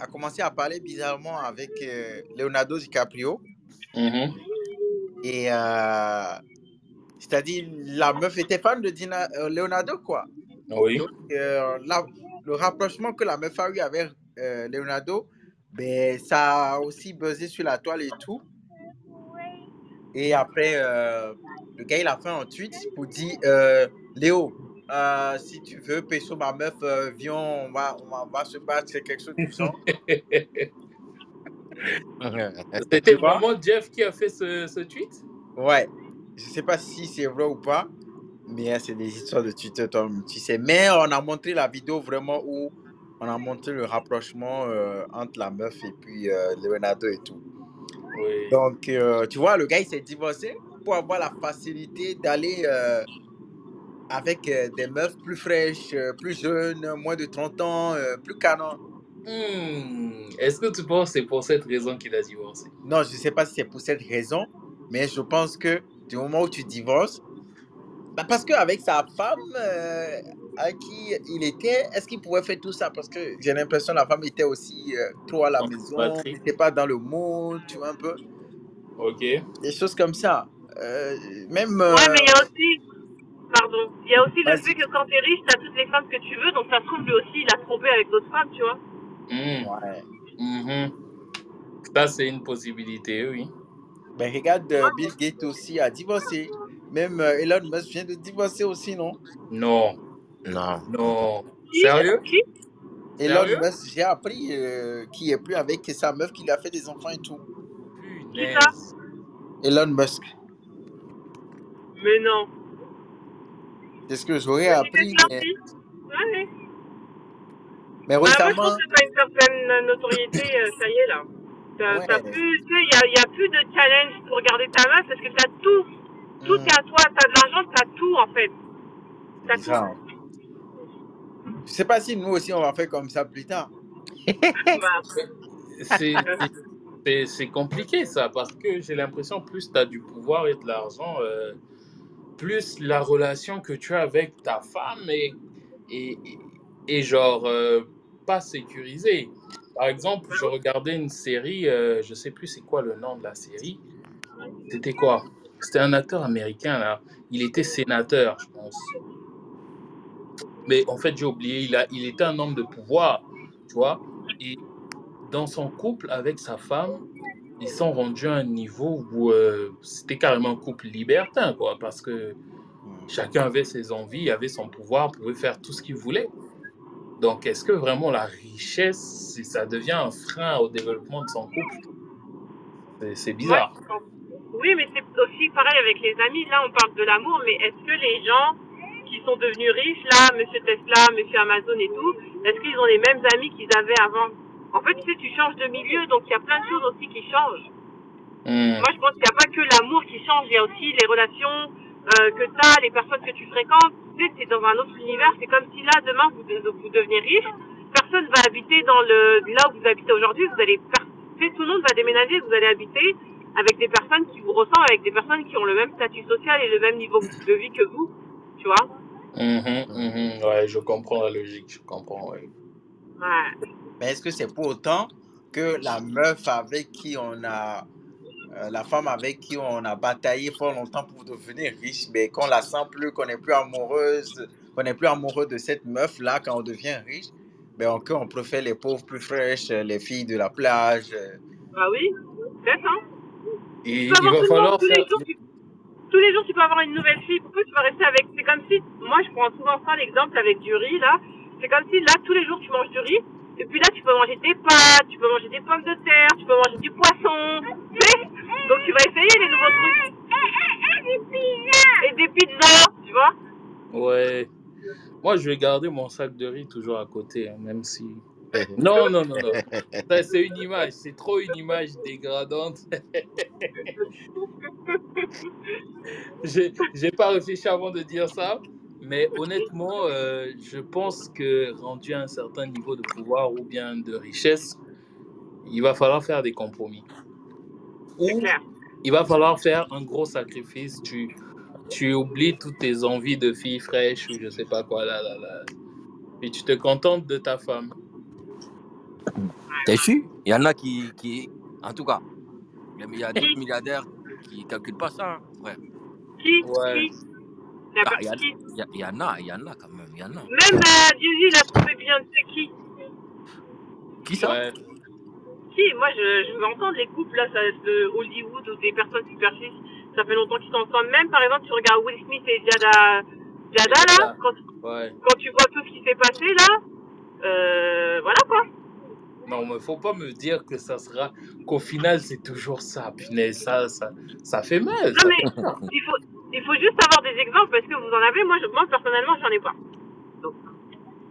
a commencé à parler bizarrement avec euh, Leonardo DiCaprio.
Mhm.
Et euh, c'est-à-dire, la meuf était fan de Dina- euh, Leonardo, quoi.
Oui.
Donc, euh, la- le rapprochement que la meuf a eu avec euh, Leonardo, ben, ça a aussi buzzé sur la toile et tout. Et après, euh, le gars, il a fait un tweet pour dire euh, Léo, euh, si tu veux pécho ma meuf, euh, viens, on va, on va, on va se battre, c'est quelque chose du genre.
C'était vraiment Jeff qui a fait ce, ce tweet?
Ouais, je sais pas si c'est vrai ou pas, mais euh, c'est des histoires de Twitter, tu sais. Mais on a montré la vidéo vraiment où on a montré le rapprochement euh, entre la meuf et puis euh, Leonardo et tout.
Oui.
Donc, euh, tu vois, le gars, il s'est divorcé pour avoir la facilité d'aller euh, avec des meufs plus fraîches, plus jeunes, moins de 30 ans, plus canons.
Hmm, Est-ce que tu penses que c'est pour cette raison qu'il a divorcé?
Non, je ne sais pas si c'est pour cette raison, mais je pense que du moment où tu divorces, bah, parce qu'avec sa femme euh, à qui il était, est-ce qu'il pouvait faire tout ça? Parce que j'ai l'impression que la femme était aussi euh, trop à la
En
maison, n'était pas dans le mood, tu vois un peu.
Ok.
Des choses comme ça. euh, même. euh,
Ouais, mais il y a aussi, pardon, il y a aussi le fait que quand t'es riche, t'as toutes les femmes que tu veux, donc ça se trouve lui aussi, il a trompé avec d'autres femmes, tu vois.
Hmm,
ouais.
mhm. Ça, c'est une possibilité, oui.
Ben, regarde, euh, Bill Gates aussi a divorcé. Même euh, Elon Musk vient de divorcer aussi, non?
Non,
Non.
non. Sérieux?
Elon
Sérieux?
Musk, j'ai appris euh, qu'il est plus avec sa meuf, qu'il a fait des enfants et tout.
Punaise.
Elon Musk.
Mais non.
C'est ce que j'aurais appris. Mais.
Ouais,
mais
Bah, moi, je
récemment,
pense que t'as une certaine notoriété, ça y est, là. T'as
Ouais.
t'as plus, tu sais, il y a, a plus de challenge pour garder ta meuf parce que t'as tout. Tout
hmm,
est à toi, t'as de l'argent, t'as tout, en fait. T'as tout.
bizarre. Je sais pas si nous aussi on va faire comme ça plus tard.
C'est- compliqué ça, parce que j'ai l'impression plus tu as du pouvoir et de l'argent, euh, plus la relation que tu as avec ta femme est, est, est- est genre euh, pas sécurisée. Par exemple, je regardais une série, euh, je sais plus c'est quoi le nom de la série. C'était quoi? C'était un acteur américain là. Il était sénateur, je pense. Mais en fait, j'ai oublié, il, a, il était un homme de pouvoir, tu vois? Et dans son couple avec sa femme, ils sont rendus à un niveau où euh, c'était carrément un couple libertin, quoi, parce que chacun avait ses envies, avait son pouvoir, pouvait faire tout ce qu'il voulait. Donc, est-ce que vraiment la richesse, si ça devient un frein au développement de son couple? C'est- bizarre.
Oui, mais c'est aussi pareil avec les amis. Là, on parle de l'amour, mais est-ce que les gens qui sont devenus riches, là, Monsieur Tesla, Monsieur Amazon et tout, est-ce qu'ils ont les mêmes amis qu'ils avaient avant? En fait, tu sais, tu changes de milieu, donc il y a plein de choses aussi qui changent.
Hmm.
Moi, je pense qu'il n'y a pas que l'amour qui change, il y a aussi les relations euh, que tu as, les personnes que tu fréquentes. C'est dans un autre univers. C'est comme si là, demain, vous, de- vous devenez riche, personne va habiter dans le là où vous habitez aujourd'hui. Vous allez, tout le monde va déménager. Vous allez habiter avec des personnes qui vous ressemblent, avec des personnes qui ont le même statut social et le même niveau de vie que vous. Tu vois
Mhm, mhm. Ouais, je comprends la logique, je comprends, ouais.
Ouais.
Mais est-ce que c'est pour autant que la meuf avec qui on a, euh, la femme avec qui on a bataillé fort longtemps pour devenir riche, mais qu'on la sent plus, qu'on n'est plus amoureuse, qu'on n'est plus amoureux de cette meuf-là quand on devient riche, ben on, qu'on préfère les pauvres plus fraîches, euh, les filles de la plage. euh.
Bah oui, peut-être, hein.
Et il va falloir
tous les
faire...
jours, tu- tous les jours, tu peux avoir une nouvelle fille. Pourquoi tu vas rester avec C'est comme si, moi, je prends souvent ça, l'exemple avec du riz, là. C'est comme si, là, tous les jours, tu manges du riz. Et puis là, tu peux manger des pâtes, tu peux manger des pommes de terre, tu peux manger du poisson. Tu sais? Donc, tu vas essayer les nouveaux trucs. Et des pizzas, tu vois?
Ouais. Moi, je vais garder mon sac de riz toujours à côté, hein, même si... Non, non, non, non. Ça, c'est une image, c'est trop une image dégradante. J'ai j'ai pas réfléchi avant de dire ça, mais honnêtement, euh, je pense que rendu à un certain niveau de pouvoir ou bien de richesse, il va falloir faire des compromis. Ou il va falloir faire un gros sacrifice. Tu, tu oublies toutes tes envies de fille fraîche ou je sais pas quoi là, là, là. Et tu te contentes de ta femme.
T'es sûr? Il y en a qui, qui. En tout cas, il y a d'autres milliardaires qui ne calculent pas ça. hein.
Qui
Ouais.
Qui Il y
en a, il y en a quand même. Il y en a.
Même euh, Jay-Z, il a trouvé bien, sais qui?
Qui ça?
Ouais.
Si, moi je, je veux entendre les couples là, ça, de Hollywood ou des personnes super riches, ça fait longtemps qu'ils sont ensemble. Même par exemple, tu regardes Will Smith et Jada, Jada là, quand,
Ouais.
quand tu vois tout ce qui s'est passé là, euh, voilà quoi.
Non, mais faut pas me dire que ça sera qu'au final c'est toujours ça. Punaise, ça, ça, ça fait mal.
Non
ça
mais il faut, il faut juste avoir des exemples parce que vous en avez. Moi, je, moi personnellement, j'en ai pas.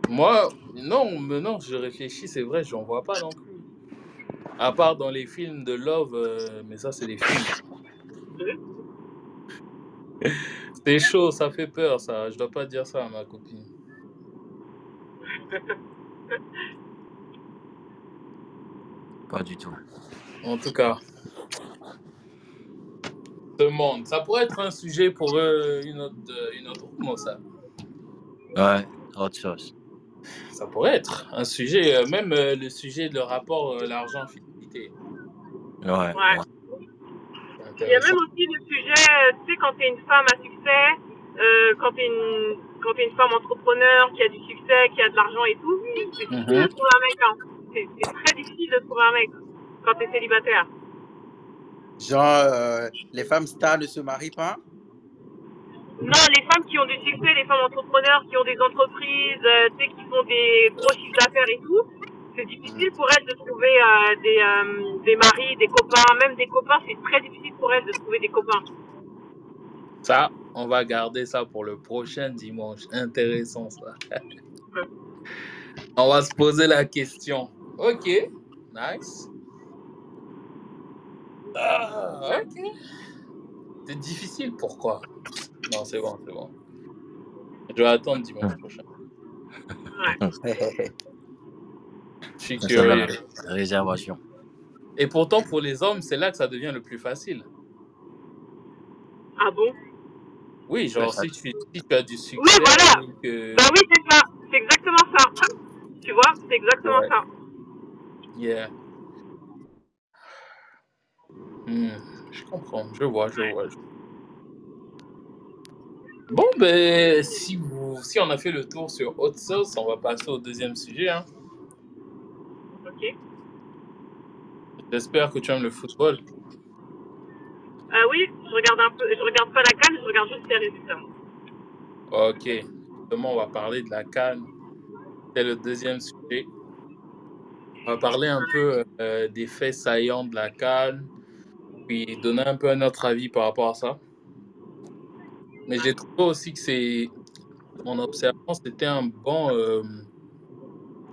Moi, non, mais non, je réfléchis, c'est vrai, j'en vois pas non plus. À part dans les films de love, euh, mais ça c'est des films. C'est chaud, ça fait peur, ça. Je dois pas dire ça à ma copine.
Pas du tout.
En tout cas, ce monde, ça pourrait être un sujet pour une autre, euh, une autre, comment ça?
Ouais, autre chose.
Ça pourrait être un sujet, euh, même euh, le sujet de rapport euh, l'argent-fidélité.
Ouais.
Ouais. Il y a même aussi le sujet, tu sais, quand tu es une femme à succès, euh, quand tu es, une, quand t'es une femme entrepreneur qui a du succès, qui a de l'argent et tout, c'est difficile
Mhm.
de trouver un mec. Hein. C'est c'est très difficile de trouver un mec quand tu es célibataire.
Genre, euh, les femmes stars ne se marient pas?
Non, les femmes qui ont du succès, les femmes entrepreneurs qui ont des entreprises, euh, tu sais, qui font des gros chiffres d'affaires et tout, c'est difficile pour elles de trouver euh, des, euh, des maris, des copains, même des copains, c'est très difficile pour elles de trouver des copains.
Ça, on va garder ça pour le prochain dimanche. Intéressant ça. on va se poser la question. Ok, nice. Ah, ok. C'est difficile, pourquoi? Non, c'est bon, c'est bon. Je vais attendre dimanche prochain. Je suis curieux.
la réservation.
Et pourtant, pour les hommes, c'est là que ça devient le plus facile.
Ah bon?
Oui, genre, si, tu, si tu as du succès,
voilà.
que...
Bah oui, c'est ça. C'est exactement ça. Tu vois, c'est exactement
Ouais.
ça.
Yeah. Hmm, je comprends, je vois, je vois. je- Bon, ben, si, vous, si on a fait le tour sur Hot Sauce, on va passer au deuxième sujet. Hein.
Ok.
J'espère que tu aimes le football.
Ah oui, je regarde un peu. Je regarde pas la canne, je regarde juste les résultats.
Ok, justement, on va parler de la Cannes. C'est le deuxième sujet. On va parler un peu euh, des faits saillants de la Cannes, puis donner un peu notre avis par rapport à ça. Mais j'ai trouvé aussi que c'est, en observant, c'était un bon, euh,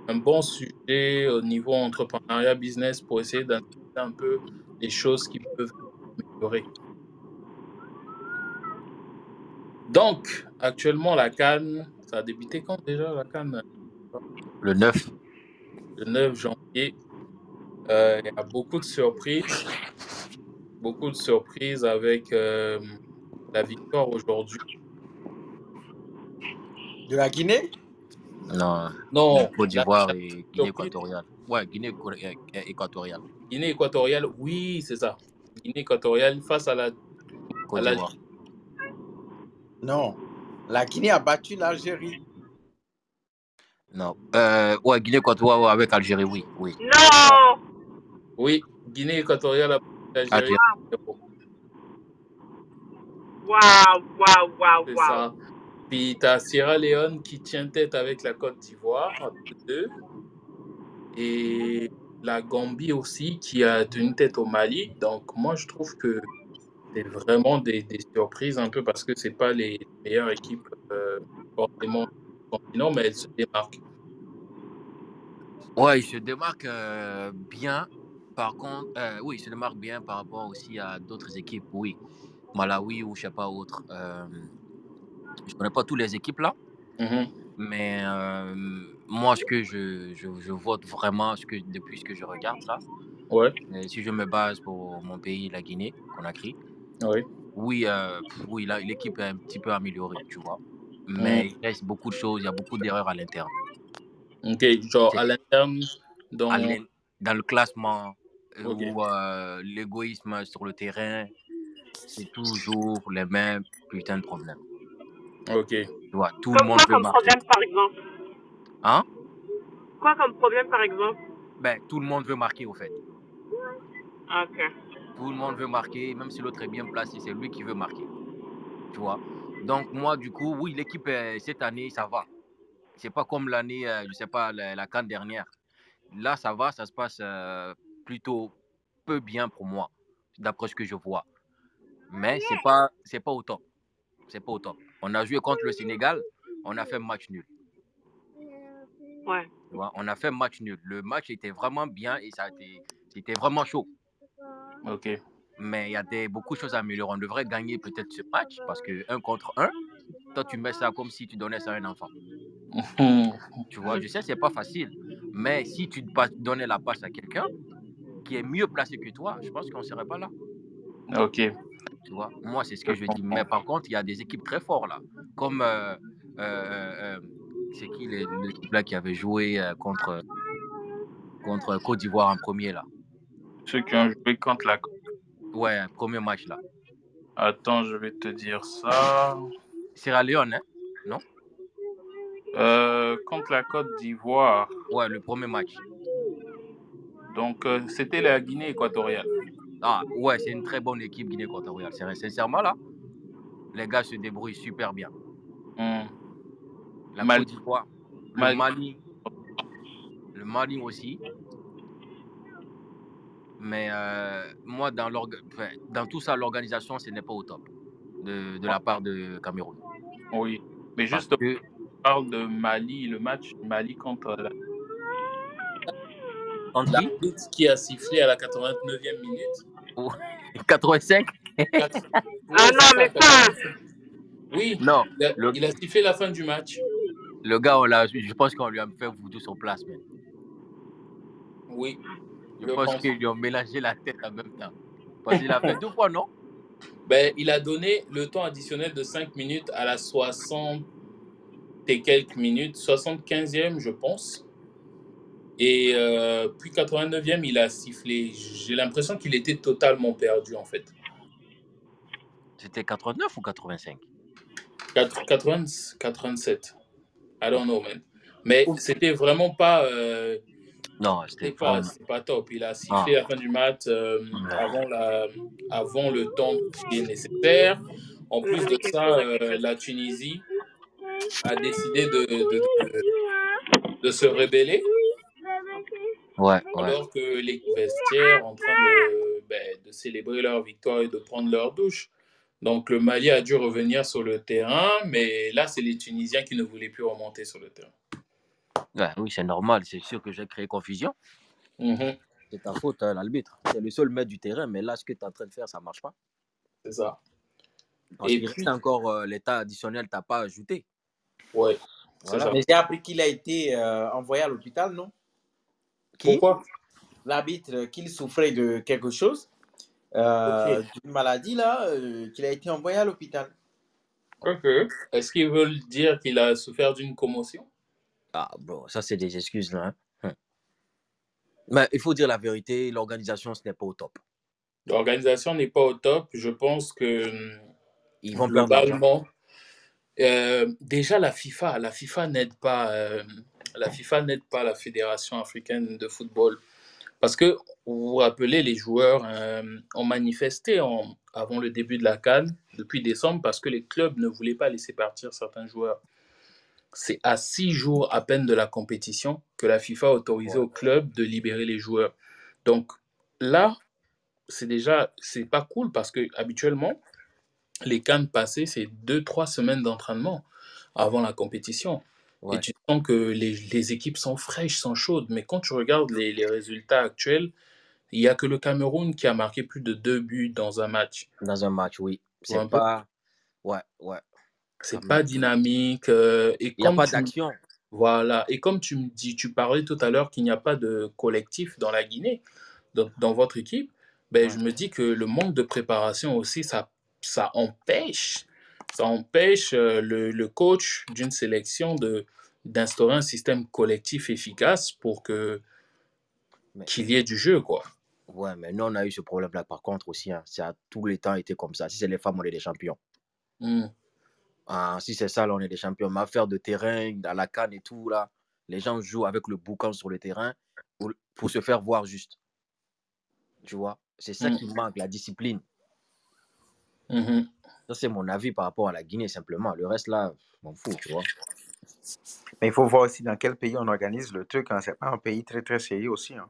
un bon sujet au niveau entrepreneuriat business pour essayer d'analyser un peu les choses qui peuvent améliorer. Donc, actuellement, la Cannes, ça a débuté quand déjà la Cannes?
Le 9.
Le 9 janvier. Euh, Il y a beaucoup de surprises. Beaucoup de surprises avec euh, la victoire aujourd'hui.
De la Guinée?
Non,
Non,
Côte d'Ivoire et Guinée équatoriale. Ouais, Guinée é- équatoriale.
Guinée équatoriale, oui, c'est ça. Guinée équatoriale face à la.
Côte
la-
d'Ivoire.
Non. La Guinée a battu l'Algérie.
Non. Euh, ouais, Guinée équatoriale avec Algérie, oui. oui.
Non
Oui, Guinée équatoriale a battu l'Algérie.
Waouh, waouh, waouh,
C'est ça. Puis tu as Sierra Leone qui tient tête avec la Côte d'Ivoire, entre deux. Et la Gambie aussi qui a tenu tête au Mali. Donc moi je trouve que c'est vraiment des, des surprises un peu parce que c'est pas les meilleures équipes euh, forcément du continent, mais elles se démarquent.
Ouais, il se démarque euh, bien. Par contre, euh, oui, se démarque bien par rapport aussi à d'autres équipes, oui. Malawi ou je sais pas autre. Euh, je connais pas toutes les équipes là,
Mhm.
mais euh, moi, ce que je, je, je vote vraiment, ce que, depuis ce que je regarde là,
Ouais,
euh, si je me base pour mon pays, la Guinée, Conakry,
ouais.
oui, euh, pff, oui là, l'équipe est un petit peu améliorée, tu vois. Mais il reste beaucoup de choses, il y a beaucoup d'erreurs à l'interne.
Ok, genre à l'interne, dans
le classement
Ok.
ou euh, l'égoïsme sur le terrain, c'est toujours les mêmes putains de problèmes.
Ok.
Tu vois, tout le monde
quoi
veut
comme
marquer.
problème, par exemple?
Hein?
Quoi comme problème, par exemple?
Ben, tout le monde veut marquer, au fait.
Ah, Ok.
Tout le monde veut marquer, même si l'autre est bien placé, c'est lui qui veut marquer. Tu vois? Donc, moi, du coup, oui, l'équipe, euh, cette année, ça va. C'est pas comme l'année, euh, je sais pas, la, la CAN dernière. Là, ça va, ça se passe euh, plutôt peu bien pour moi, d'après ce que je vois. Mais c'est pas, c'est pas au top. C'est pas au top. On a joué contre le Sénégal, on a fait match nul.
Ouais.
On a fait match nul. Le match était vraiment bien et ça a été, c'était vraiment chaud.
Ok.
Mais il y a des, beaucoup de choses à améliorer. On devrait gagner peut-être ce match parce que un contre un, toi tu mets ça comme si tu donnais ça à un enfant. Tu vois, je sais, c'est pas facile. Mais si tu pas- donnais la passe à quelqu'un qui est mieux placé que toi, je pense qu'on serait pas là.
ok.
Tu vois, moi, c'est ce que je dis. Mais par contre, il y a des équipes très fortes là. Comme, euh, euh, euh, c'est qui l'équipe là qui avait joué contre, contre Côte d'Ivoire en premier là?
Ceux qui ont joué contre la...
Ouais, premier match là.
Attends, je vais te dire ça.
Sierra Leone, hein? Non?
Euh, contre la Côte d'Ivoire.
Ouais, le premier match.
Donc, euh, c'était la Guinée équatoriale.
Ah, ouais, c'est une très bonne équipe Guinée équatoriale. C'est- Sincèrement, là, les gars se débrouillent super bien.
Hmm.
La
Mali.
Côte d'Ivoire, le
Mali.
Le Mali aussi. Mais euh, moi, dans, l'orga- enfin, dans tout ça, l'organisation, ce n'est pas au top de, de la part de Cameroun.
Oui. Mais
Parce
juste, on
que,
parle de Mali, le match Mali contre la L'arbitre qui a sifflé à la 89e minute.
85
Ah non, mais ça,
Oui,
Non,
il a,
le,
il a sifflé la fin du match.
le gars, on l'a- je pense qu'on lui a fait voodoo sur place. Mais.
Oui,
Je
je
pense
pense.
qu'ils lui ont mélangé la tête en même temps. Parce qu'il a fait deux fois, non?
Ben, il a donné le temps additionnel de 5 minutes à la 60 et quelques minutes, 75e, je pense. Et euh, puis 89e, il a sifflé. J'ai l'impression qu'il était totalement perdu, en fait.
C'était 89 ou 85
Quatre- 80 87. I don't know, man. Mais c'était vraiment pas. euh,
Non,
c'était pas, top. Il a
Ah.
sifflé la fin du match euh, avant, la, avant le temps qui est nécessaire. En plus de ça, euh, la Tunisie a décidé de, de, de- de se rebeller
Ouais, ouais.
alors que les vestiaires en train de, ben, de célébrer leur victoire et de prendre leur douche. Donc le Mali a dû revenir sur le terrain, mais là, c'est les Tunisiens qui ne voulaient plus remonter sur le terrain.
Ouais, oui, c'est normal. C'est sûr que j'ai créé confusion.
Mhm,
C'est ta faute, hein, l'arbitre. C'est le seul maître du terrain, mais là, ce que tu es en train de faire, ça marche pas.
c'est ça.
Parce
Et puis,
reste encore euh, l'état additionnel, t'as pas ajouté. Voilà.
ça.
Mais j'ai appris qu'il a été euh, envoyé à l'hôpital, non?
Qui?
Pourquoi?
L'arbitre, euh, qu'il souffrait de quelque chose, euh, d'une maladie, là, euh, qu'il a été envoyé à l'hôpital.
Ok. Est-ce qu'ils veulent dire qu'il a souffert d'une commotion?
Ah, bon, ça, c'est des excuses, là. hein. Hum. Mais il faut dire la vérité, l'organisation, ce n'est pas au top.
L'organisation n'est pas au top. Je pense que
Ils vont l'argent.
globalement, euh, déjà la FIFA, la FIFA n'aide pas, euh, la FIFA n'aide pas la Fédération africaine de football parce que vous vous rappelez, les joueurs euh, ont manifesté en- avant le début de la CAN depuis décembre parce que les clubs ne voulaient pas laisser partir certains joueurs. C'est à six jours à peine de la compétition que la FIFA a autorisé
Ouais.
aux clubs de libérer les joueurs. Donc là, c'est déjà, c'est pas cool parce que habituellement, les cannes passées, c'est deux, trois semaines d'entraînement avant la compétition. Et tu sens que les, les équipes sont fraîches, sont chaudes. Mais quand tu regardes les, les résultats actuels, il n'y a que le Cameroun qui a marqué plus de deux buts dans un match.
Dans un match, oui. C'est pas. Ouais, ouais.
C'est pas dynamique. euh, et
Il n'y a pas
tu,
d'action.
voilà. Et comme tu me dis, tu parlais tout à l'heure qu'il n'y a pas de collectif dans la Guinée, dans, dans votre équipe, ben,
Ouais.
je me dis que le manque de préparation aussi, ça, ça empêche, ça empêche euh, le, le coach d'une sélection de, d'instaurer un système collectif efficace pour que, qu'il y ait du jeu, quoi.
ouais, mais nous, on a eu ce problème-là, par contre, aussi. hein. Ça a tous les temps été comme ça. Si c'est les femmes, on est des champions.
Hmm.
Ah, si c'est ça, là, on est des champions. Mais affaire de terrain, dans la canne et tout, là, les gens jouent avec le boucan sur le terrain pour, pour se faire voir juste. Tu vois? C'est ça
Hmm.
qui manque, la discipline.
Mhm.
Ça, c'est mon avis par rapport à la Guinée, simplement. Le reste, là, je m'en fous, tu vois.
Mais il faut voir aussi dans quel pays on organise le truc. Hein. C'est pas un pays très très sérieux aussi. Hein.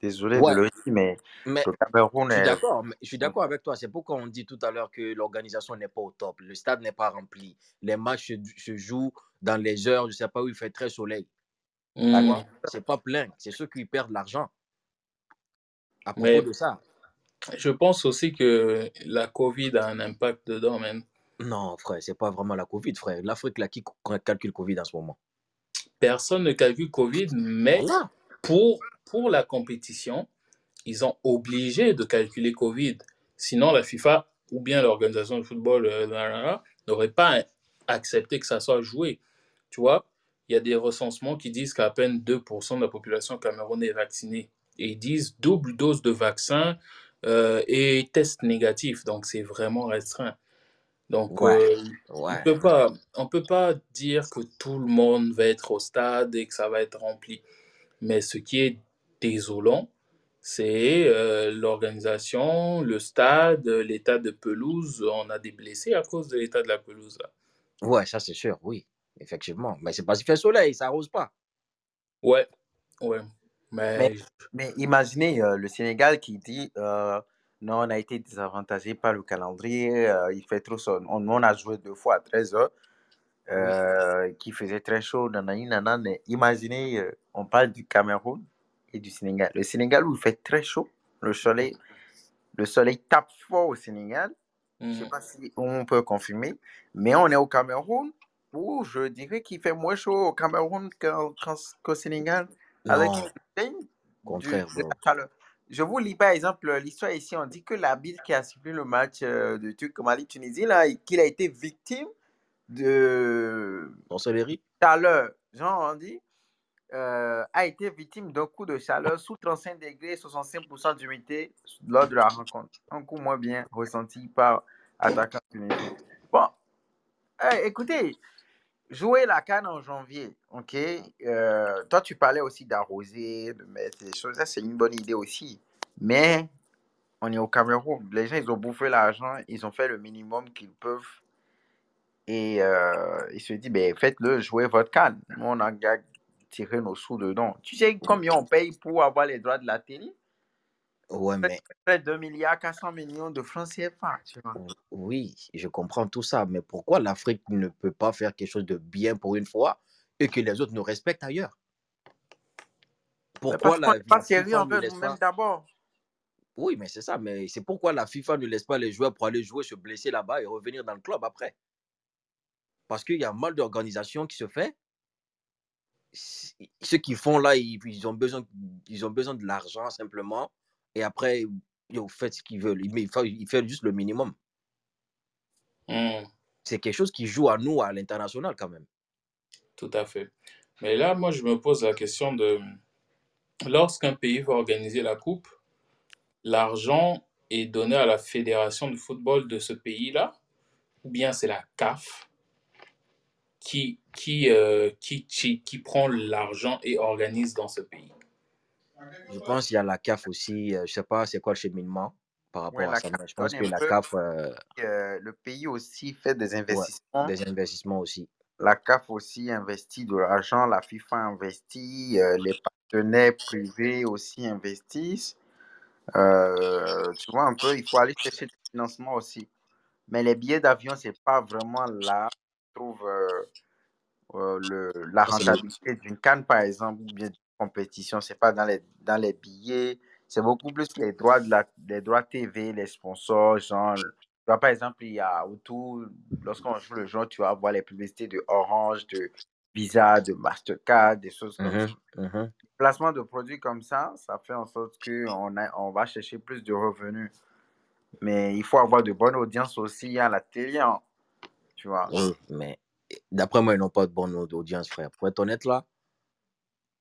Désolé
Ouais,
de le dire, mais
mais
le Cameroun
je suis
est.
d'accord. mais Je suis d'accord avec toi. C'est pourquoi on dit tout à l'heure que l'organisation n'est pas au top. Le stade n'est pas rempli. Les matchs se, jouent dans les heures, je ne sais pas où il fait très soleil. Vois? C'est pas plein. C'est ceux qui perdent l'argent. À propos
Mais
de ça.
Je pense aussi que la Covid a un impact dedans, même.
Non, frère, c'est pas vraiment la Covid, frère. L'Afrique, là, qui calcule Covid en ce moment?
Personne ne calcule Covid, mais
Voilà.
pour, pour la compétition, ils ont obligé de calculer Covid. Sinon, la FIFA ou bien l'organisation de football euh, n'aurait pas accepté que ça soit joué. Tu vois, il y a des recensements qui disent qu'à peine 2% de la population camerounaise est vaccinée. Et ils disent double dose de vaccin, euh, et test négatif. Donc, c'est vraiment restreint. Donc,
Ouais,
euh, on peut pas, on peut pas dire que tout le monde va être au stade et que ça va être rempli. Mais ce qui est désolant, c'est euh, l'organisation, le stade, l'état de pelouse. On a des blessés à cause de l'état de la pelouse.
Ouais, ça c'est sûr, oui, effectivement. Mais c'est parce qu'il fait soleil, ça arrose pas.
Ouais, ouais.
Mais,
Mais
mais imaginez euh, le Sénégal qui dit euh, non, on a été désavantagé par le calendrier, euh, il fait trop chaud. On, on a joué deux fois à 13 heures,
oui,
qui faisait très chaud. Nanani, imaginez, on parle du Cameroun et du Sénégal. Le Sénégal où il fait très chaud, le soleil, le soleil tape fort au Sénégal. Je ne sais
Mhm.
pas si on peut confirmer, mais on est au Cameroun où je dirais qu'il fait moins chaud au Cameroun qu'au Sénégal avec du,
contraire, bro.
chaleur. Je vous lis par exemple l'histoire ici. On dit que l'arbitre qui a suivi le match euh, de Turc Mali-Tunisie, qu'il a été victime de chaleur. Genre, on dit, euh, a été victime d'un coup de chaleur sous 35 degrés, 65% d'humidité lors de la rencontre. Un coup moins bien ressenti par attaquant tunisien. Bon, eh, écoutez, jouer la canne en janvier, ok? Euh, toi, tu parlais aussi d'arroser, de mettre des choses. Ça, c'est une bonne idée aussi. Mais on est au Cameroun. Les gens, ils ont bouffé l'argent, ils ont fait le minimum qu'ils peuvent. Et euh, ils se disent, ben, faites-le, jouez votre canne. Nous, on a tiré nos sous dedans. Tu sais combien on paye pour avoir les droits de la télé?
Ouais, mais
près de 2 milliards 400 millions de francs CFA, tu vois.
oui, je comprends tout ça. Mais pourquoi l'Afrique ne peut pas faire quelque chose de bien pour une fois et que les autres nous respectent ailleurs? Pourquoi la,
pas sérieux envers nous-mêmes d'abord.
Oui, mais c'est ça. Mais c'est pourquoi la FIFA ne laisse pas les joueurs pour aller jouer, se blesser là-bas et revenir dans le club après? Parce qu'il y a mal d'organisation qui se fait. Ceux qui font là, ils ont besoin, ils ont besoin de l'argent simplement. Et après, ils font ce qu'ils veulent. Mais il faut, il fait juste le minimum.
Mhm.
C'est quelque chose qui joue à nous à l'international quand même.
Tout à fait. Mais là, moi, je me pose la question de lorsqu'un pays va organiser la coupe, l'argent est donné à la fédération de football de ce pays-là, ou bien c'est la CAF qui, qui, euh, qui, qui, qui prend l'argent et organise dans ce pays?
Je pense qu'il y a la CAF aussi. euh, je sais pas c'est quoi le cheminement par
Ouais,
rapport à ça. Je pense que la. CAF, euh,
euh, le pays aussi fait des
ouais,
investissements.
des investissements aussi.
La CAF aussi investit de l'argent, la FIFA investit, euh, les partenaires privés aussi investissent. Tu vois un peu, il faut aller chercher des financements aussi. Mais les billets d'avion, c'est pas vraiment là, je trouve, le, la rentabilité d'une canne, par exemple, ou bien compétition. C'est pas dans les, dans les billets. C'est beaucoup plus les droits, de la, les droits TV, les sponsors. Genre, tu vois, par exemple, il y a autour, lorsqu'on joue le jeu, tu vas voir les publicités de Orange, de Visa, de Mastercard, des choses comme ça.
Mhm, mhm.
Placement de produits comme ça, ça fait en sorte qu'on a, on va chercher plus de revenus. Mais il faut avoir de bonnes audiences aussi à la télé, hein, tu vois.
Oui, mais d'après moi, ils n'ont pas de bonne audience, frère. Pour être honnête, là,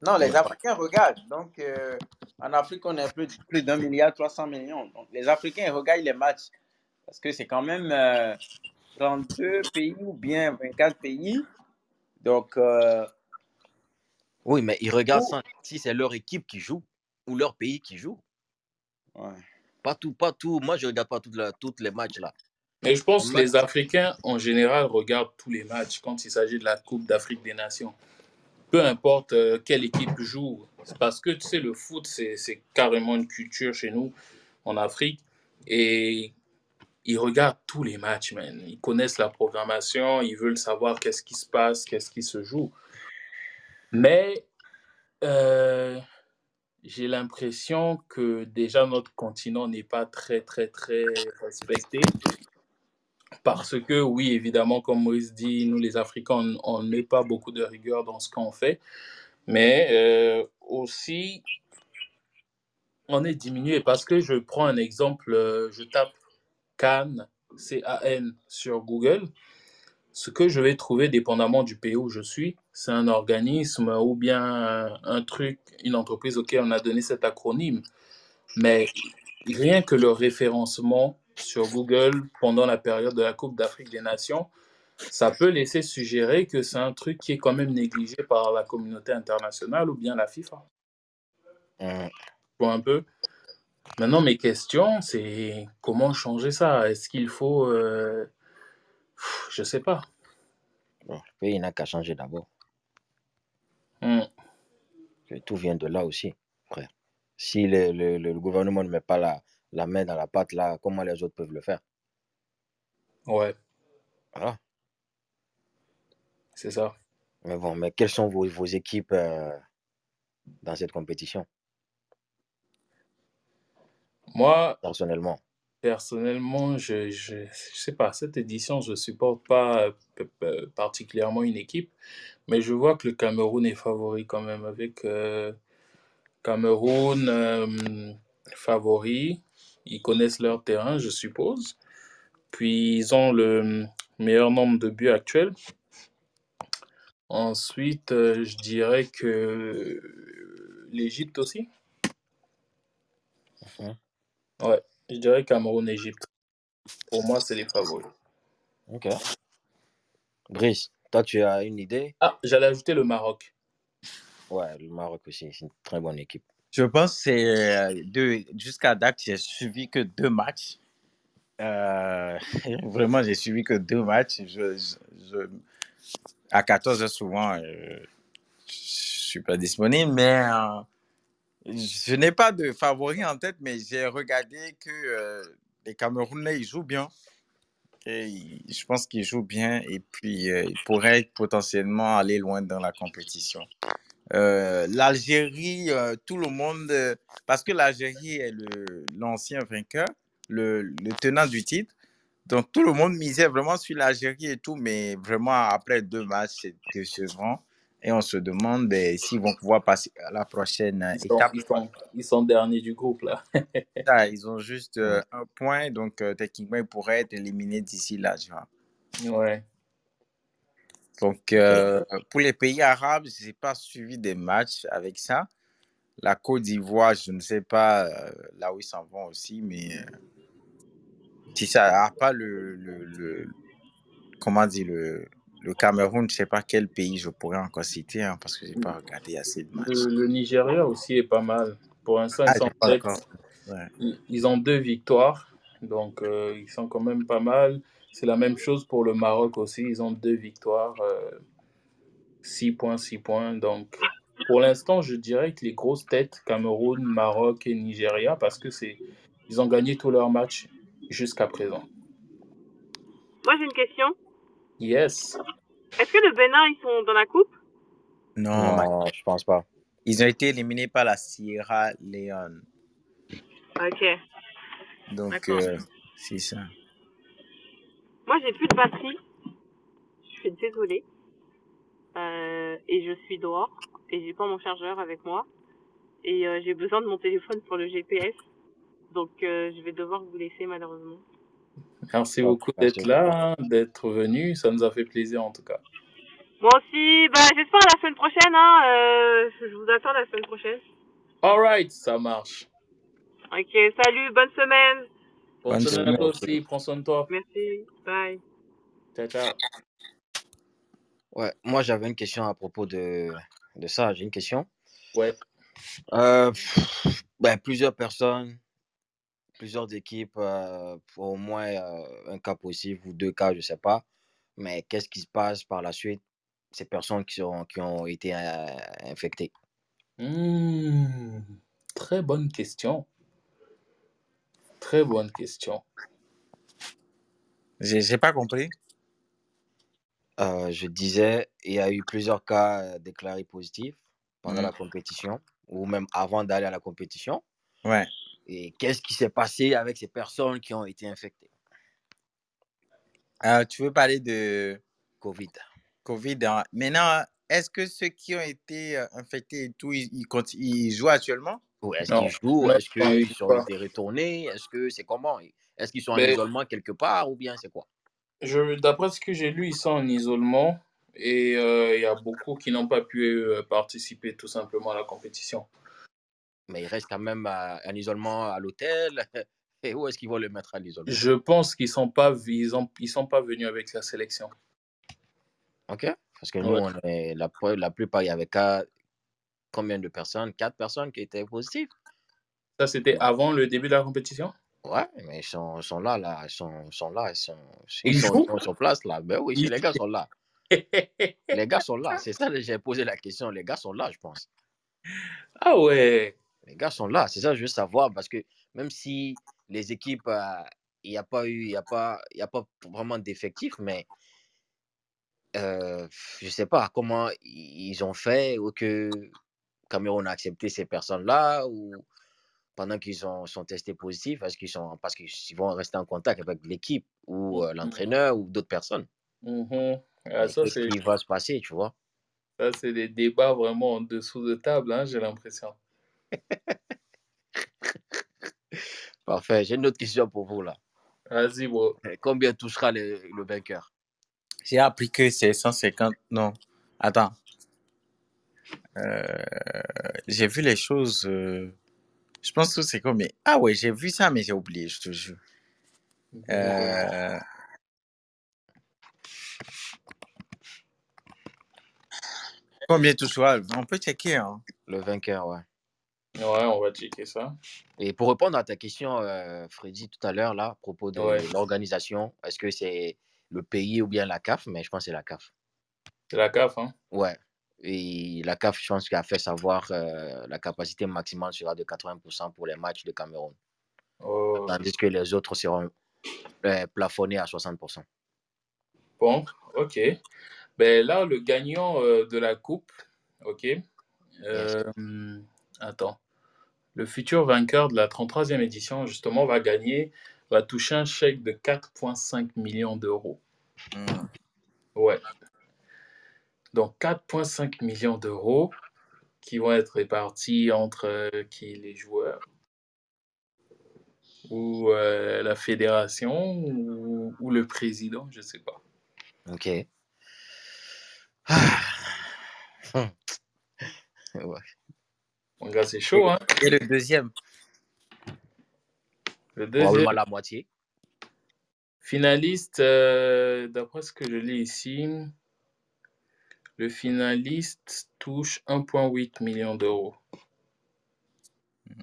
Non, les. Africains regardent. Donc, euh, en Afrique, on est plus, plus d'un milliard 300 millions. Donc, les Africains regardent les matchs. Parce que c'est quand même euh, 32 pays ou bien 24 pays. Donc, euh,
Oui, mais ils regardent si c'est leur équipe qui joue ou leur pays qui joue.
Ouais.
Pas tout, pas tout. Moi, je regarde pas toutes les matchs là.
Mais je pense que les Africains, en général, regardent tous les matchs quand il s'agit de la Coupe d'Afrique des Nations. Peu importe euh, quelle équipe joue. Parce que, tu sais, le foot, c'est carrément une culture chez nous, en Afrique. Et ils regardent tous les matchs, man. Ils connaissent la programmation, ils veulent savoir qu'est-ce qui se passe, qu'est-ce qui se joue. Mais euh, j'ai l'impression que déjà notre continent n'est pas très, très, très respecté. Parce que, oui, évidemment, comme Maurice dit, nous les Africains, on on n'est pas beaucoup de rigueur dans ce qu'on fait. Mais euh, aussi, on est diminué. Parce que je prends un exemple, euh, je tape Cannes, C-A-N, sur Google. Ce que je vais trouver, dépendamment du pays où je suis, c'est un organisme ou bien un truc, une entreprise auquel on a donné cet acronyme. Mais rien que le référencement sur Google pendant la période de la Coupe d'Afrique des Nations, ça peut laisser suggérer que c'est un truc qui est quand même négligé par la communauté internationale ou bien la FIFA. Tu vois un peu? Maintenant, mes questions, c'est comment changer ça? Est-ce qu'il faut... euh, pff, Je sais pas.
bon, le pays n'a qu'à changer d'abord.
Hmm.
Tout vient de là aussi, frère. Si le, le- le gouvernement ne met pas la, la main dans la pâte, là, comment les autres peuvent le faire
Ouais,
Voilà.
c'est ça.
Mais bon, mais quelles sont vos, vos équipes euh, dans cette compétition,
Moi,
personnellement
Personnellement, je, je, je sais pas, cette édition, je supporte pas euh, particulièrement une équipe, mais je vois que le Cameroun est favori quand même avec euh, Cameroun favori. Ils connaissent leur terrain, je suppose. Puis ils ont le meilleur nombre de buts actuels. Ensuite, euh, je dirais que l'Égypte aussi. Ouais, je dirais Cameroun-Égypte. Pour moi, c'est les favoris.
Ok. Brice, toi, tu as une idée?
Ah, j'allais ajouter le Maroc.
Ouais, le Maroc aussi, c'est une très bonne équipe.
Je pense que c'est euh. Jusqu'à date, j'ai suivi que deux matchs. Euh, vraiment, j'ai suivi que deux matchs. À 14 heures, souvent, euh, je suis pas disponible, mais euh, je n'ai pas de favori en tête, mais j'ai regardé que les Camerounais, ils jouent bien. Je pense qu'ils jouent bien et puis ils pourraient potentiellement aller loin dans la compétition. Euh, L'Algérie, euh, tout le monde, euh, parce que l'Algérie est l'ancien vainqueur, le, le tenant du titre. Donc tout le monde misait vraiment sur l'Algérie et tout, mais vraiment après deux matchs, c'est décevant. Et on se demande ben, s'ils vont pouvoir passer à la prochaine
sont,
étape.
ils sont, ils sont derniers du groupe, là.
Ils ont juste euh, un point, donc euh, techniquement, ils pourraient être éliminés d'ici là. tu vois.
Ouais.
Donc, euh, pour les pays arabes, je n'ai pas suivi des matchs avec ça. La Côte d'Ivoire, je ne sais pas euh, là où ils s'en vont aussi, mais euh, si ça n'a pas le, le, le- comment dire, le, le Cameroun, je ne sais pas quel pays je pourrais encore citer, hein, parce que je n'ai pas regardé assez de matchs.
Le, le Nigeria aussi est pas mal. Pour l'instant,
Ah,
ils.
Ouais.
Ils, ils ont deux victoires. Donc, euh, ils sont quand même pas mal. C'est la même chose pour le Maroc aussi. Ils ont deux victoires. 6 points, 6 points. Donc, pour l'instant, je dirais que les grosses têtes, Cameroun, Maroc et Nigeria, parce que c'est, ils ont gagné tous leurs matchs jusqu'à présent.
Moi, j'ai une question.
Yes.
Est-ce que le Bénin, ils sont dans la coupe?
Non,
Non, je pense pas.
ils ont été éliminés par la Sierra Leone.
Ok.
Donc, euh, c'est ça.
Moi, j'ai plus de batterie. Je suis désolée. Euh, et je suis dehors. Et j'ai pas mon chargeur avec moi. Et euh, j'ai besoin de mon téléphone pour le GPS. Donc, euh, je vais devoir vous laisser malheureusement.
Merci beaucoup d'être là, hein, d'être venu. Ça nous a fait plaisir en tout cas.
Moi aussi, bah, j'espère à la semaine prochaine. Hein. Euh, je vous attends la semaine prochaine.
Alright, ça marche.
Ok, salut, bonne semaine.
Bonne
Bonne
semaine à toi aussi. Prends soin de toi.
Merci, bye.
Ciao, ciao.
Ouais, moi j'avais une question à propos de, de ça. J'ai une question.
Ouais.
Euh, pff, ben, plusieurs personnes, plusieurs équipes, euh, pour au moins euh, un cas possible ou deux cas, je sais pas. Mais qu'est-ce qui se passe par la suite Ces personnes qui, sont, qui ont été euh, infectées?
Hmm, très bonne question. Très bonne question.
J'ai j'ai pas compris.
Euh, je disais, il y a eu plusieurs cas déclarés positifs pendant
Mhm.
la compétition ou même avant d'aller à la compétition.
Ouais.
Et qu'est-ce qui s'est passé avec ces personnes qui ont été infectées?
Euh, tu veux parler de
Covid.
Covid. hein. Maintenant, est-ce que ceux qui ont été euh, infectés et tout, ils, ils, conti- ils jouent actuellement?
Ou est-ce qu'ils jouent? Est-ce
ils
qu'ils ont été retournés Est-ce que c'est comment? Est-ce qu'ils sont en
Mais
isolement quelque part ou bien c'est quoi?
D'après ce que j'ai lu, ils sont en isolement et euh, il y a beaucoup qui n'ont pas pu euh, participer tout simplement à la compétition.
Mais il reste quand même en isolement à l'hôtel. Et où est-ce qu'ils vont le mettre à l'isolement?
Je pense qu'ils sont pas ils ont, ils sont pas venus avec la sélection.
Ok Parce que nous,
Ouais.
on est, la, pre- la plupart, il y avait qu'à- combien de personnes? Quatre personnes qui étaient positives.
Ça, c'était avant le début de la compétition?
Ouais, mais ils sont, là, là. Ils sont, sont là. Ils sont,
Ils
ils sont, sont sur place, là. Ben oui,
Ils-
les gars sont là. Les gars sont là. C'est ça que j'ai posé la question. Les gars sont là, je pense.
Ah ouais.
Les gars sont là. C'est ça que je veux savoir. Parce que même si les équipes, euh, il n'y a pas eu, il y a pas, il y a pas vraiment d'effectifs, mais euh, je sais pas comment ils ont fait ou que Cameroun a accepté ces personnes-là ou pendant qu'ils sont, sont testés positifs, est-ce qu'ils sont parce qu'ils vont rester en contact avec l'équipe ou euh, l'entraîneur ou d'autres personnes?
Mhm. Ah, ça,
Qu'est-ce
c'est
qui va se passer, tu vois?
Ça, c'est des débats vraiment en dessous de table, hein, j'ai l'impression.
Parfait. J'ai une autre question pour vous là.
Vas-y, bro.
Euh, Combien touchera le, le vainqueur?
J'ai appris que c'est 150. Non. Attends. Euh, j'ai vu les choses. euh, Je pense que c'est combien? Ah ouais, j'ai vu ça, mais j'ai oublié, je te jure. Euh, Combien touchera? On peut checker, hein.
Le vainqueur, ouais.
Ouais, on va checker ça.
Et pour répondre à ta question, euh, Freddy, tout à l'heure, là, à propos de
Ouais.
l'organisation, est-ce que c'est le pays ou bien la CAF Mais je pense que c'est la CAF.
C'est la CAF, hein.
Ouais. Et la CAF, je pense, a fait savoir euh, la capacité maximale sera de 80% pour les matchs de Cameroun.
Oh.
Tandis que les autres seront euh, plafonnés à 60%.
Bon, ok. Ben là, le gagnant euh, de la coupe, ok. Euh, attends. Le futur vainqueur de la 33e édition, justement, va gagner, va toucher un chèque de 4,5 millions d'euros.
Hmm.
Ouais. Donc 4,5 millions d'euros qui vont être répartis entre euh, qui les joueurs ou euh, la fédération ou, ou le président, je sais pas.
Ok. Ah. Hum. Ouais.
Mon gars, c'est chaud, hein.
Et le deuxième?
Le deuxième
la moitié.
finaliste, euh, d'après ce que je lis ici, le finaliste touche 1,8 million d'euros.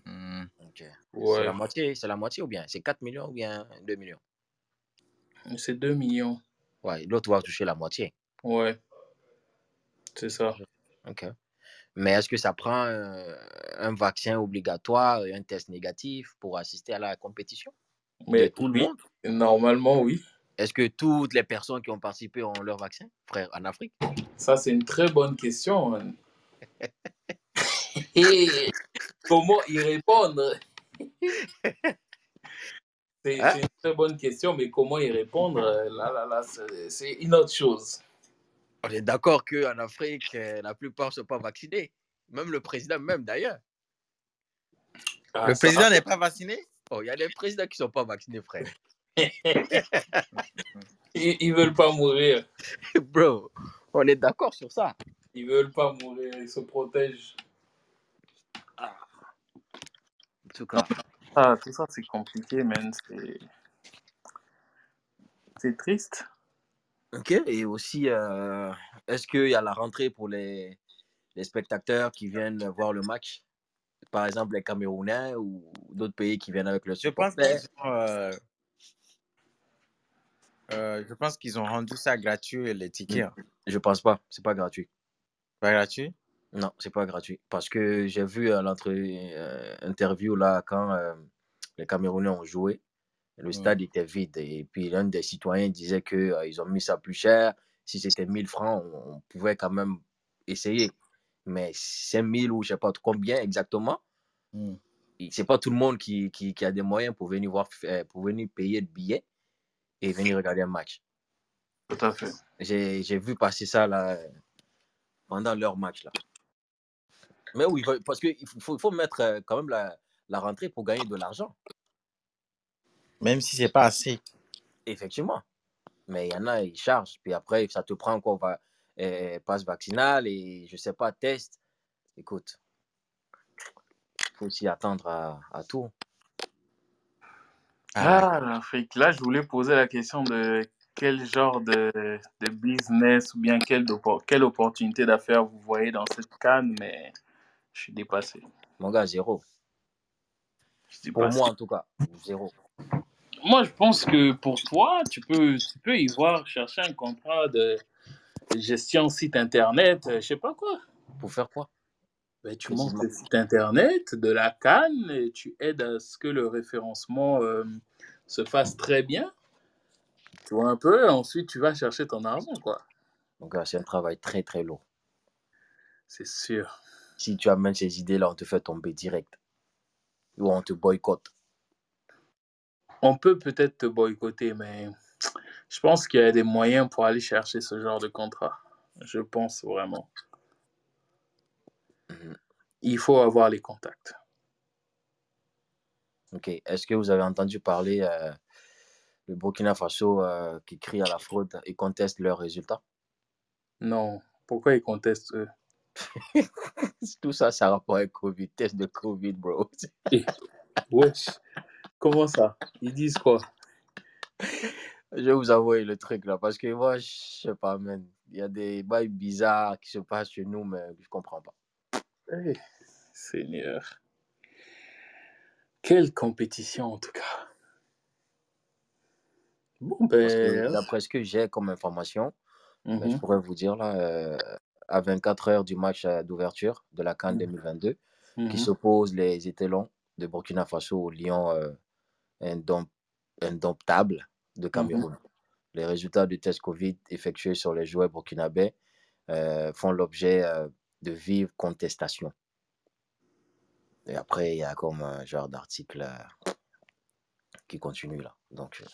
Hmm.
Ok. C'est la moitié, c'est la moitié ou bien? C'est 4 millions ou bien 2 millions?
C'est 2 millions.
Ouais, l'autre va toucher la moitié.
Ouais, c'est ça.
Ok. Mais est-ce que ça prend euh, un vaccin obligatoire et un test négatif pour assister à la compétition? De
Mais
tout le monde?
Normalement, oui.
Est-ce que toutes les personnes qui ont participé ont leur vaccin, frère, en Afrique?
Ça, c'est une très bonne question. Et comment y répondre? C'est
Hein?
c'est une très bonne question, mais comment y répondre? Là, là, là, c'est une autre chose.
On est d'accord qu'en Afrique, euh, la plupart ne sont pas vaccinés. Même le président, même d'ailleurs.
Ah,
Le président n'est pas vacciné?
Oh, il y a des présidents qui ne sont pas vaccinés, frère.
Ils, ils veulent pas mourir.
Bro, on est d'accord sur ça.
Ils veulent pas mourir. Ils se protègent.
En tout cas,
Ah, tout ça, c'est compliqué, man. C'est c'est triste.
ok. Et aussi, euh, est-ce qu'il y a la rentrée pour les, les spectateurs qui viennent voir le match? Par exemple, les Camerounais ou d'autres pays qui viennent avec le
Je pense
supporter?
qu'ils ont, euh, euh, je pense qu'ils ont rendu ça gratuit, les tickets. hein.
Je pense pas. C'est pas gratuit.
Pas gratuit?
Non, c'est pas gratuit. Parce que j'ai vu à l'interview là, quand euh, les Camerounais ont joué, le stade était vide. Et puis l'un des citoyens disait qu'ils ont mis ça plus cher. Si c'était 1000 francs, on, on pouvait quand même essayer. Mais 5000 ou je sais pas combien exactement, et c'est pas tout le monde qui, qui, qui a des moyens pour venir, voir, euh, pour venir payer le billet et venir regarder un match.
Tout à fait.
J'ai j'ai vu passer ça là, pendant leur match. Là. Mais oui, parce qu'il faut, faut mettre euh, quand même la, la rentrée pour gagner de l'argent,
Même si c'est pas assez.
effectivement. Mais il y en a, ils chargent. Puis après, ça te prend encore va, euh, passe vaccinal et je sais pas, test. Écoute, faut aussi attendre à, à tout.
Ah, l'Afrique. Là, je voulais poser la question de quel genre de, de business ou bien quelle, oppor- quelle opportunité d'affaires vous voyez dans cette canne, mais je suis dépassé.
Mon gars, zéro.
Je suis
Pour
dépassé.
moi, en tout cas, zéro.
Moi, je pense que pour toi, tu peux, tu peux y voir, chercher un contrat de gestion site internet, euh, je sais pas quoi.
Pour faire quoi?
Ben, tu
Précisément.
montes le site internet de la Cannes et tu aides à ce que le référencement euh, se fasse très bien. Tu vois un peu, ensuite tu vas chercher ton argent, quoi.
Mon gars, c'est un travail très, très lourd.
C'est sûr.
Si tu amènes ces idées-là, on te fait tomber direct. Ou on te boycotte.
On peut peut-être te boycotter, mais je pense qu'il y a des moyens pour aller chercher ce genre de contrat. Je pense vraiment. Il faut avoir les contacts.
Ok. Est-ce que vous avez entendu parler euh, le Burkina Faso euh, qui crie à la fraude et conteste leurs résultats?
Non. Pourquoi ils contestent eux?
Tout ça, ça a rapport avec Covid, test de Covid, bro.
Wesh. Comment ça? Ils disent quoi?
Je vais vous avouer le truc là, parce que moi, je sais pas, man. Il y a des bails bizarres qui se passent chez nous, mais je comprends pas.
Seigneur. Quelle compétition en tout cas. Bon ben.
d'après ce que j'ai comme information, ben, je
mhm,
pourrais vous dire là, euh, à 24 heures du match euh, d'ouverture de la CAN
mhm,
2022, qui
mhm.
s'oppose les étalons de Burkina Faso au Lion euh, indom- indomptable de
Mhm.
Cameroun. Les résultats du test Covid effectués sur les joueurs burkinabés euh, font l'objet de vives contestations. Et après, il y a comme un genre d'article euh, qui continue là. Donc, euh,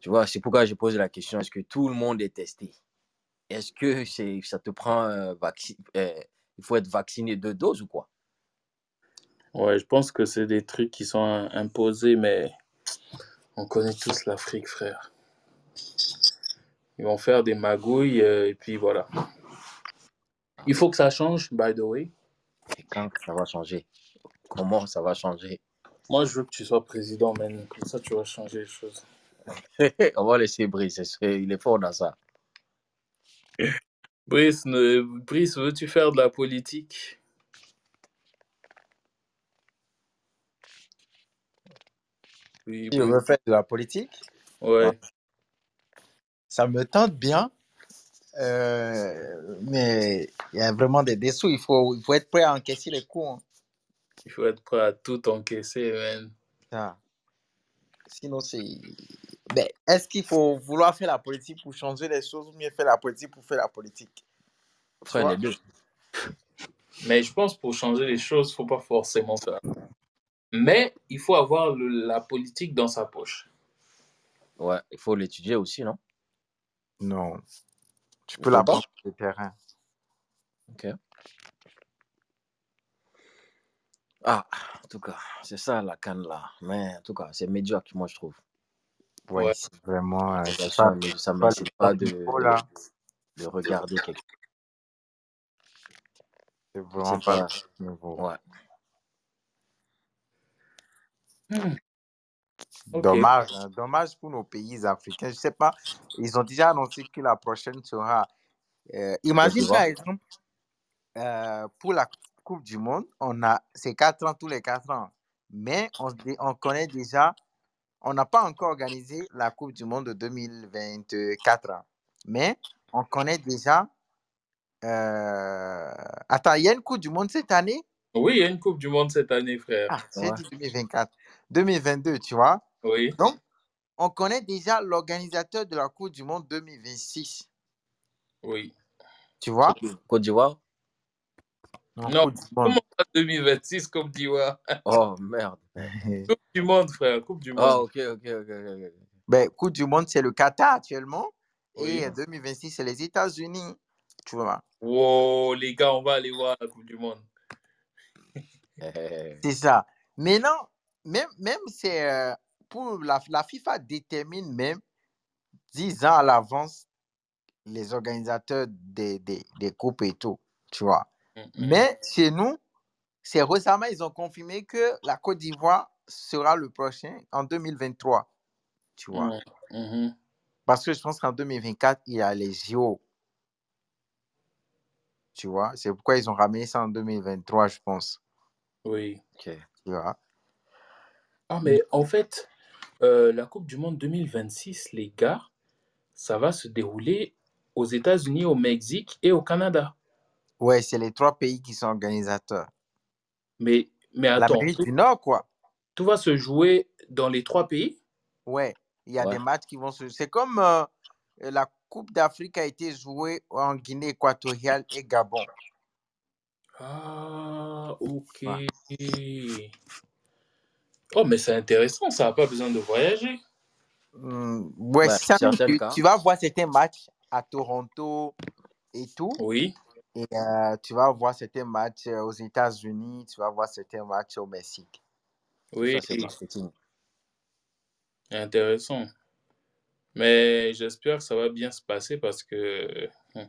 tu vois, c'est pourquoi je pose la question est-ce que tout le monde est testé? Est-ce que c'est, ça te prend vaccin euh, Il faut être vacciné deux doses ou quoi?
Ouais, je pense que c'est des trucs qui sont im- imposés, mais on connaît tous l'Afrique, frère. Ils vont faire des magouilles euh, et puis voilà. Il faut que ça change, by the way.
Et quand ça va changer? Comment ça va changer?
Moi, je veux que tu sois président, man. Comme ça, tu vas changer les choses.
On va laisser Brice, il est fort dans ça.
Brice, ne... Brice, veux-tu faire de la politique? Oui, Brice.
veux faire de la politique,
Ouais.
ça me tente bien, euh, mais il y a vraiment des dessous. Il faut, il faut être prêt à encaisser les coups. hein.
Il faut être prêt à tout encaisser, man.
Ça. Sinon, c'est. Ben, est-ce qu'il faut vouloir faire la politique pour changer les choses ou mieux faire la politique pour faire la politique? Tu
Frère, les deux.
Mais je pense pour changer les choses, faut pas forcément faire. Mais il faut avoir le- la politique dans sa poche.
Ouais, il faut l'étudier aussi, non?
Non. Tu peux
pas
l'apprendre sur le terrain.
Ok. Ah, en tout cas, c'est ça la canne là. Mais en tout cas, c'est médiocre, moi je trouve.
Ouais,
Ouais.
c'est vraiment. euh,
L'organisation,
pas,
mais ça ne
pas le
pas
top
de,
là.
de regarder quelque chose.
C'est vraiment pas
pas. Ouais.
Hmm.
Dommage, hein. dommage pour nos pays africains. Je sais pas, ils ont déjà annoncé que la prochaine sera. euh, imagine par exemple, euh, pour la Coupe du Monde, on a c'est quatre ans tous les quatre ans, mais on, on connaît déjà, on n'a pas encore organisé la Coupe du Monde de 2024, hein. mais on connaît déjà. euh, Attends, il y a une Coupe du Monde cette année?
Oui, il y a une Coupe du Monde cette année, frère.
Ah, c'est
Ouais.
dit 2024. 2022, tu vois?
Oui.
Donc, on connaît déjà l'organisateur de la Coupe du Monde 2026.
Oui.
Tu vois?
Côte d'Ivoire
Non,
Non,
Coupe du Monde.
comment ça 2026 Coupe d'Ivoire?
Oh merde.
Coupe du Monde, frère. Coupe du
Ah,
Monde.
ok, ok, ok. ok, ok.
ben, Coupe du Monde, c'est le Qatar actuellement.
Oui.
Et 2026, c'est les États-Unis. Tu vois?
Wow, les gars, on va aller voir la Coupe du Monde.
Eh,
C'est ça. Maintenant, même, même c'est euh, pour la, la FIFA détermine même 10 ans à l'avance les organisateurs des, des, des coupes et tout. Tu vois?
Mhm.
Mais chez nous, c'est récemment, ils ont confirmé que la Côte d'Ivoire sera le prochain en 2023. Tu vois.
Mhm.
Parce que je pense qu'en 2024, il y a les JO. Tu vois. C'est pourquoi ils ont ramené ça en 2023, je pense.
Oui.
Ok.
Tu vois.
Ah, mais en fait, euh, la Coupe du Monde 2026, les gars, ça va se dérouler aux États-Unis, au Mexique et au Canada.
Ouais, c'est les trois pays qui sont organisateurs.
Mais, mais attends,
L'Amérique du Nord, quoi.
tout va se jouer dans les trois pays?
Ouais. Il y a
Ouais.
des matchs qui vont se. C'est comme euh, la Coupe d'Afrique a été jouée en Guinée équatoriale et Gabon.
Ah, ok.
Ouais.
Oh, mais c'est intéressant, ça n'a pas besoin de voyager.
Hmm, ouais,
Ouais,
ça, tu, vas voir certains matchs à Toronto et tout.
Oui.
Et euh, tu vas voir certains matchs euh, aux États-Unis, tu vas voir certains matchs au Mexique.
Oui,
Ça,
intéressant. Mais j'espère que ça va bien se passer parce que hum,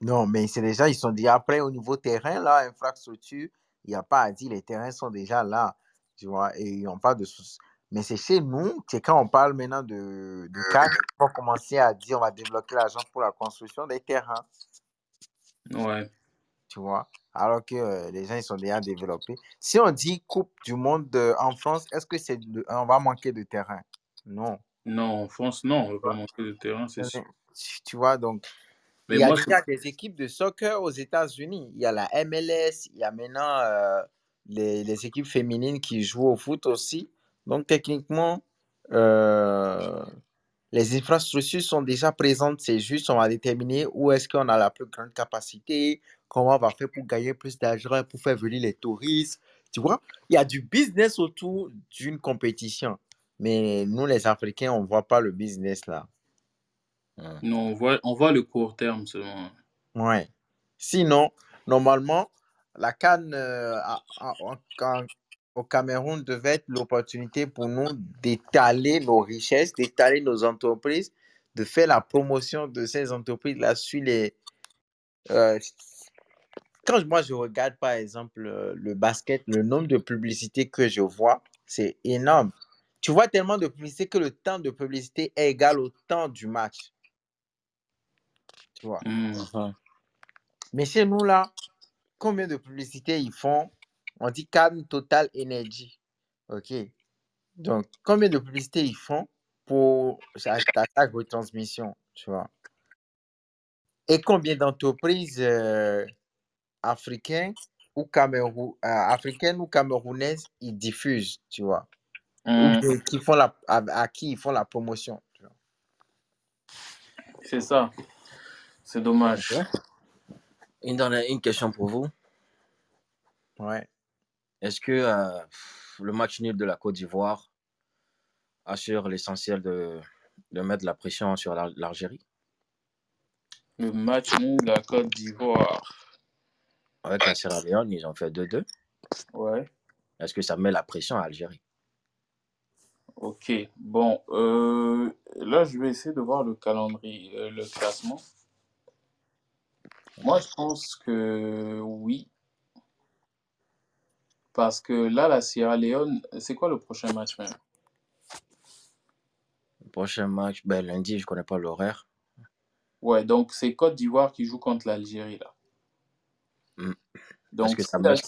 Non, mais c'est déjà, ils sont déjà prêts au niveau terrain, là, infrastructure. Il n'y a pas à dire, les terrains sont déjà là, tu vois, et ils n'ont pas de soucis. Mais c'est chez nous, c'est quand on parle maintenant de, cadre, on va commencer à dire, on va débloquer l'argent pour la construction des terrains,
ouais.
tu vois. Alors que euh, les gens, ils sont déjà développés. Si on dit Coupe du Monde euh, en France, est-ce que c'est le- on va manquer de terrain? Non.
Non, en France, non, on ne va pas manquer de terrain, c'est sûr.
Tu tu vois, donc,
Mais
il y a
moi, je-
déjà des équipes de soccer aux États-Unis. Il y a la MLS, il y a maintenant euh, les, les équipes féminines qui jouent au foot aussi. Donc, techniquement, euh, les infrastructures sont déjà présentes. C'est juste, on va déterminer où est-ce qu'on a la plus grande capacité, comment on va faire pour gagner plus d'argent, pour faire venir les touristes. Tu vois, il y a du business autour d'une compétition. Mais nous, les Africains, on ne voit pas le business là.
non, on voit, on voit le court terme seulement.
Ouais. Sinon, normalement, la Cannes au Cameroun devait être l'opportunité pour nous d'étaler nos richesses, d'étaler nos entreprises, de faire la promotion de ces entreprises-là sur les. euh, quand moi je regarde par exemple euh, le basket, le nombre de publicités que je vois, c'est énorme. Tu vois tellement de publicités que le temps de publicité est égal au temps du match. Tu vois.
Hum.
Mais chez nous, là, combien de publicités ils font? On dit Cannes Total Energy. OK. Donc, combien de publicités ils font pour chaque, retransmission, tu vois? Et combien d'entreprises euh, africaines ou, Camérou- euh, africaines ou camerounaises ils diffusent, tu vois? Ou bien qui font la, à, à qui ils font la promotion.
C'est ça. C'est dommage.
Ok. Une, dernière- une question pour vous.
Ouais.
Est-ce que euh, le match nul de la Côte d'Ivoire assure l'essentiel de, de mettre la pression sur l'Al- l'Algérie?
Le match nul de la Côte d'Ivoire.
Avec la Sierra Leone, ils ont fait 2-2.
Ouais.
Est-ce que ça met la pression à l'Algérie
Ok. Bon, euh, là, je vais essayer de voir le calendrier, euh, le classement. Moi, je pense que oui. Parce que là, la Sierra Leone, c'est quoi le prochain match même?
Le prochain match, ben, lundi, je connais pas l'horaire.
Ouais, donc c'est Côte d'Ivoire qui joue contre l'Algérie là.
Mm. Est-ce
Donc
que
si
ça
la,
met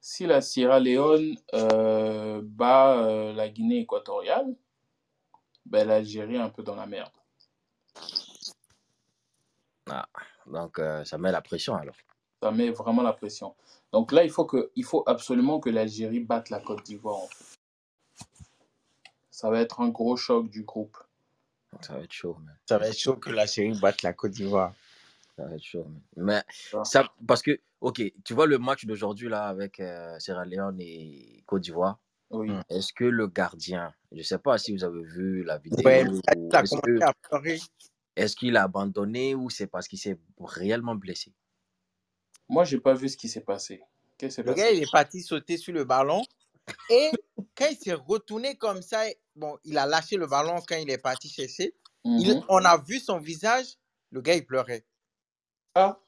si la Sierra Leone euh, bat euh, la Guinée équatoriale, ben l'Algérie est un peu dans la merde.
Ah, donc euh, ça met la pression alors.
Ça met vraiment la pression. Donc là, il faut que, il faut absolument que l'Algérie batte la Côte d'Ivoire. en fait. Ça va être un gros choc du groupe.
Ça va être chaud, man.
Ça va être chaud que la série batte la Côte d'Ivoire.
Ça va être chaud, man. Mais
Ça.
ça, parce que, ok, tu vois le match d'aujourd'hui là avec euh, Sierra Leone et Côte d'Ivoire.
Oui.
Mm.
Est-ce que le gardien, je sais pas si vous avez vu la vidéo,
Ouais,
ou
il a
est-ce qu'il a abandonné ou c'est parce qu'il s'est réellement blessé?
Moi, j'ai pas vu ce qui s'est passé.
Le gars, il est parti sauter sur le ballon. Et quand il s'est retourné comme ça, bon, il a lâché le ballon quand il est parti chercher. Il-
Mhm.
on a vu son visage. Le gars, il pleurait.
Ah,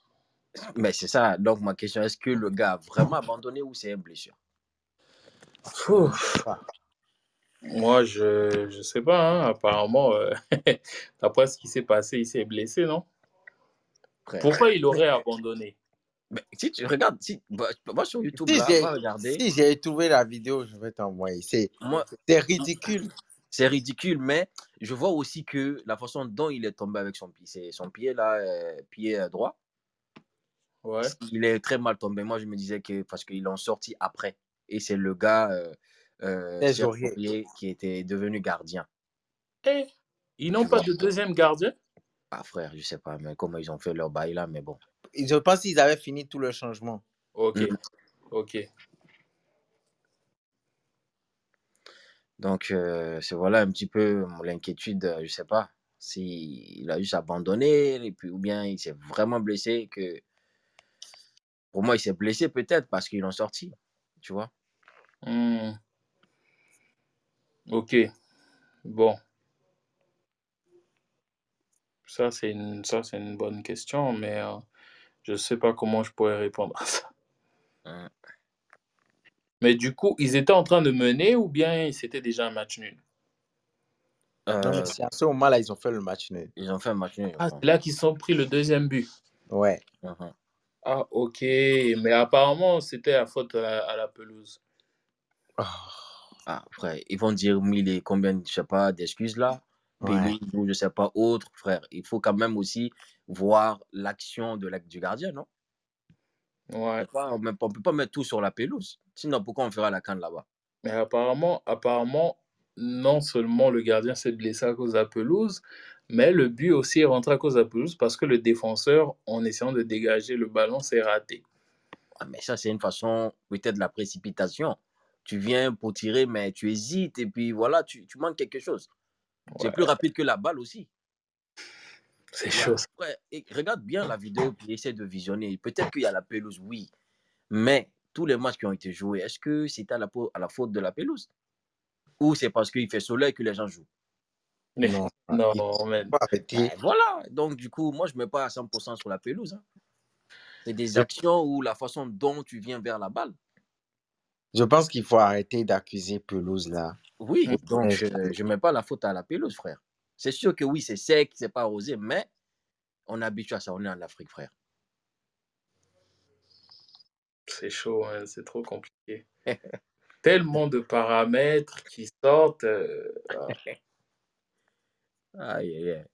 Mais c'est ça. Donc, ma question, est-ce que le gars a vraiment abandonné ou c'est une blessure?
Ouf. Moi, je je sais pas. hein. Apparemment, euh, d'après ce qui s'est passé, il s'est blessé, non? Pourquoi il aurait abandonné?
Mais si tu regardes, si, bah, moi sur YouTube,
Si j'ai si j'ai trouvé la vidéo, je vais t'envoyer. C'est
Moi,
c'est ridicule.
c'est ridicule, mais je vois aussi que la façon dont il est tombé avec son pied, c'est son pied là, euh, pied euh, droit,
Ouais.
il est très mal tombé. Moi, je me disais que parce qu'ils l'ont sorti après, et c'est le gars euh, euh. Aurier qui était devenu gardien.
Eh, ils n'ont pas
vois.
de deuxième gardien?
Ah frère, je sais pas, mais comment ils ont fait leur bail là, mais bon.
Je pense qu'ils avaient fini tout le changement.
Ok,
Mm.
ok.
Donc, euh, c'est voilà un petit peu mon- l'inquiétude, euh, je sais pas s'il a juste abandonné, et puis, ou bien il s'est vraiment blessé, que pour moi, il s'est blessé peut-être parce qu'ils l'ont sorti, tu vois.
Hmm. Ok, bon. Ça, c'est une, ça, c'est une bonne question, mais euh, je sais pas comment je pourrais répondre à ça.
Hein.
Mais du coup, ils étaient en train de mener ou bien c'était déjà un match nul?
Euh,
c'est à ce moment-là, ils ont fait le match nul.
ils ont fait un match nul,
Ah, c'est là qu'ils ont pris le deuxième but.
Ouais.
Mhm.
Ah, ok. Mais apparemment, c'était la faute à la, à la pelouse.
Oh,
Ah, frère, ils vont dire mille et combien, je sais pas, d'excuses là,
ouais.
ou je sais pas, autre, frère. Il faut quand même aussi voir l'action de la, du gardien, non? On
Ouais.
on on peut pas mettre tout sur la pelouse. Sinon, pourquoi on fera la canne là-bas?
Mais apparemment, apparemment, non seulement le gardien s'est blessé à cause de la pelouse, mais le but aussi est rentré à cause de la pelouse parce que le défenseur, en essayant de dégager le ballon, s'est raté.
Ah, mais ça, c'est une façon peut-être de la précipitation. Tu viens pour tirer, mais tu hésites et puis voilà, tu, tu manques quelque chose. C'est plus rapide que la balle aussi.
c'est chaud.
Ouais, et regarde bien la vidéo puis essaie de visionner. Peut-être qu'il y a la pelouse, oui. Mais tous les matchs qui ont été joués, est-ce que c'est à la, po- à la faute de la pelouse? Ou c'est parce qu'il fait soleil que les gens jouent?
Mais
Non,
non,
arrêter.
Ben Voilà. Donc, du coup, moi, je ne mets pas à 100% sur la pelouse. hein. C'est des actions ou la façon dont tu viens vers la balle.
Je pense qu'il faut arrêter d'accuser pelouse là.
Oui, donc
Ouais.
je ne mets pas la faute à la pelouse, frère. C'est sûr que oui, c'est sec, c'est pas arrosé, mais on est habitué à ça, on est en Afrique, frère.
C'est chaud, hein, c'est trop compliqué. Tellement de paramètres qui sortent. euh, ah.
Aïe, aïe, aïe.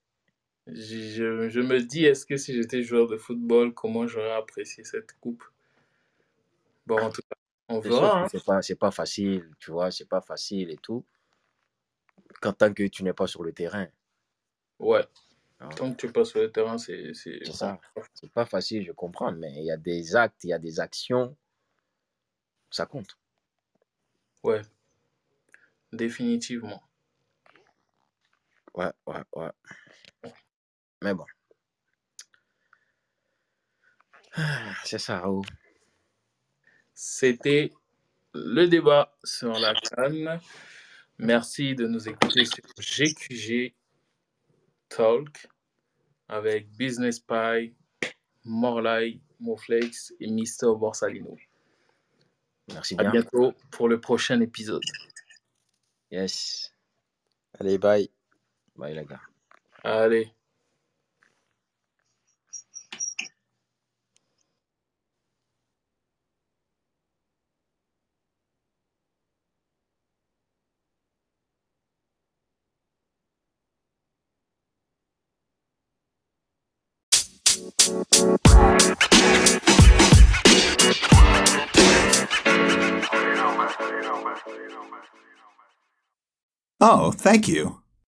je, je- je me dis, est-ce que si j'étais joueur de football, comment j'aurais apprécié cette coupe? Bon, en tout cas, on verra. hein.
c'est pas, pas facile, tu vois, c'est pas facile et tout. Quand tant que tu n'es pas sur le terrain.
Ouais,
hein.
tant que tu passes sur le terrain, c'est c'est
C'est ça. C'est pas facile, je comprends, mais il y a des actes, il y a des actions, ça compte.
Ouais, définitivement.
Ouais, ouais, ouais. Mais bon. Ah, C'est ça, Raoult.
C'était le débat sur la canne. Merci de nous écouter sur GQG Talk avec Business Pie, Morlai, Moflex et Mister Borsalino.
Merci
À
bien.
bientôt pour le prochain épisode.
Yes.
Allez, bye.
Bye, les gars.
Allez.
Oh, thank you.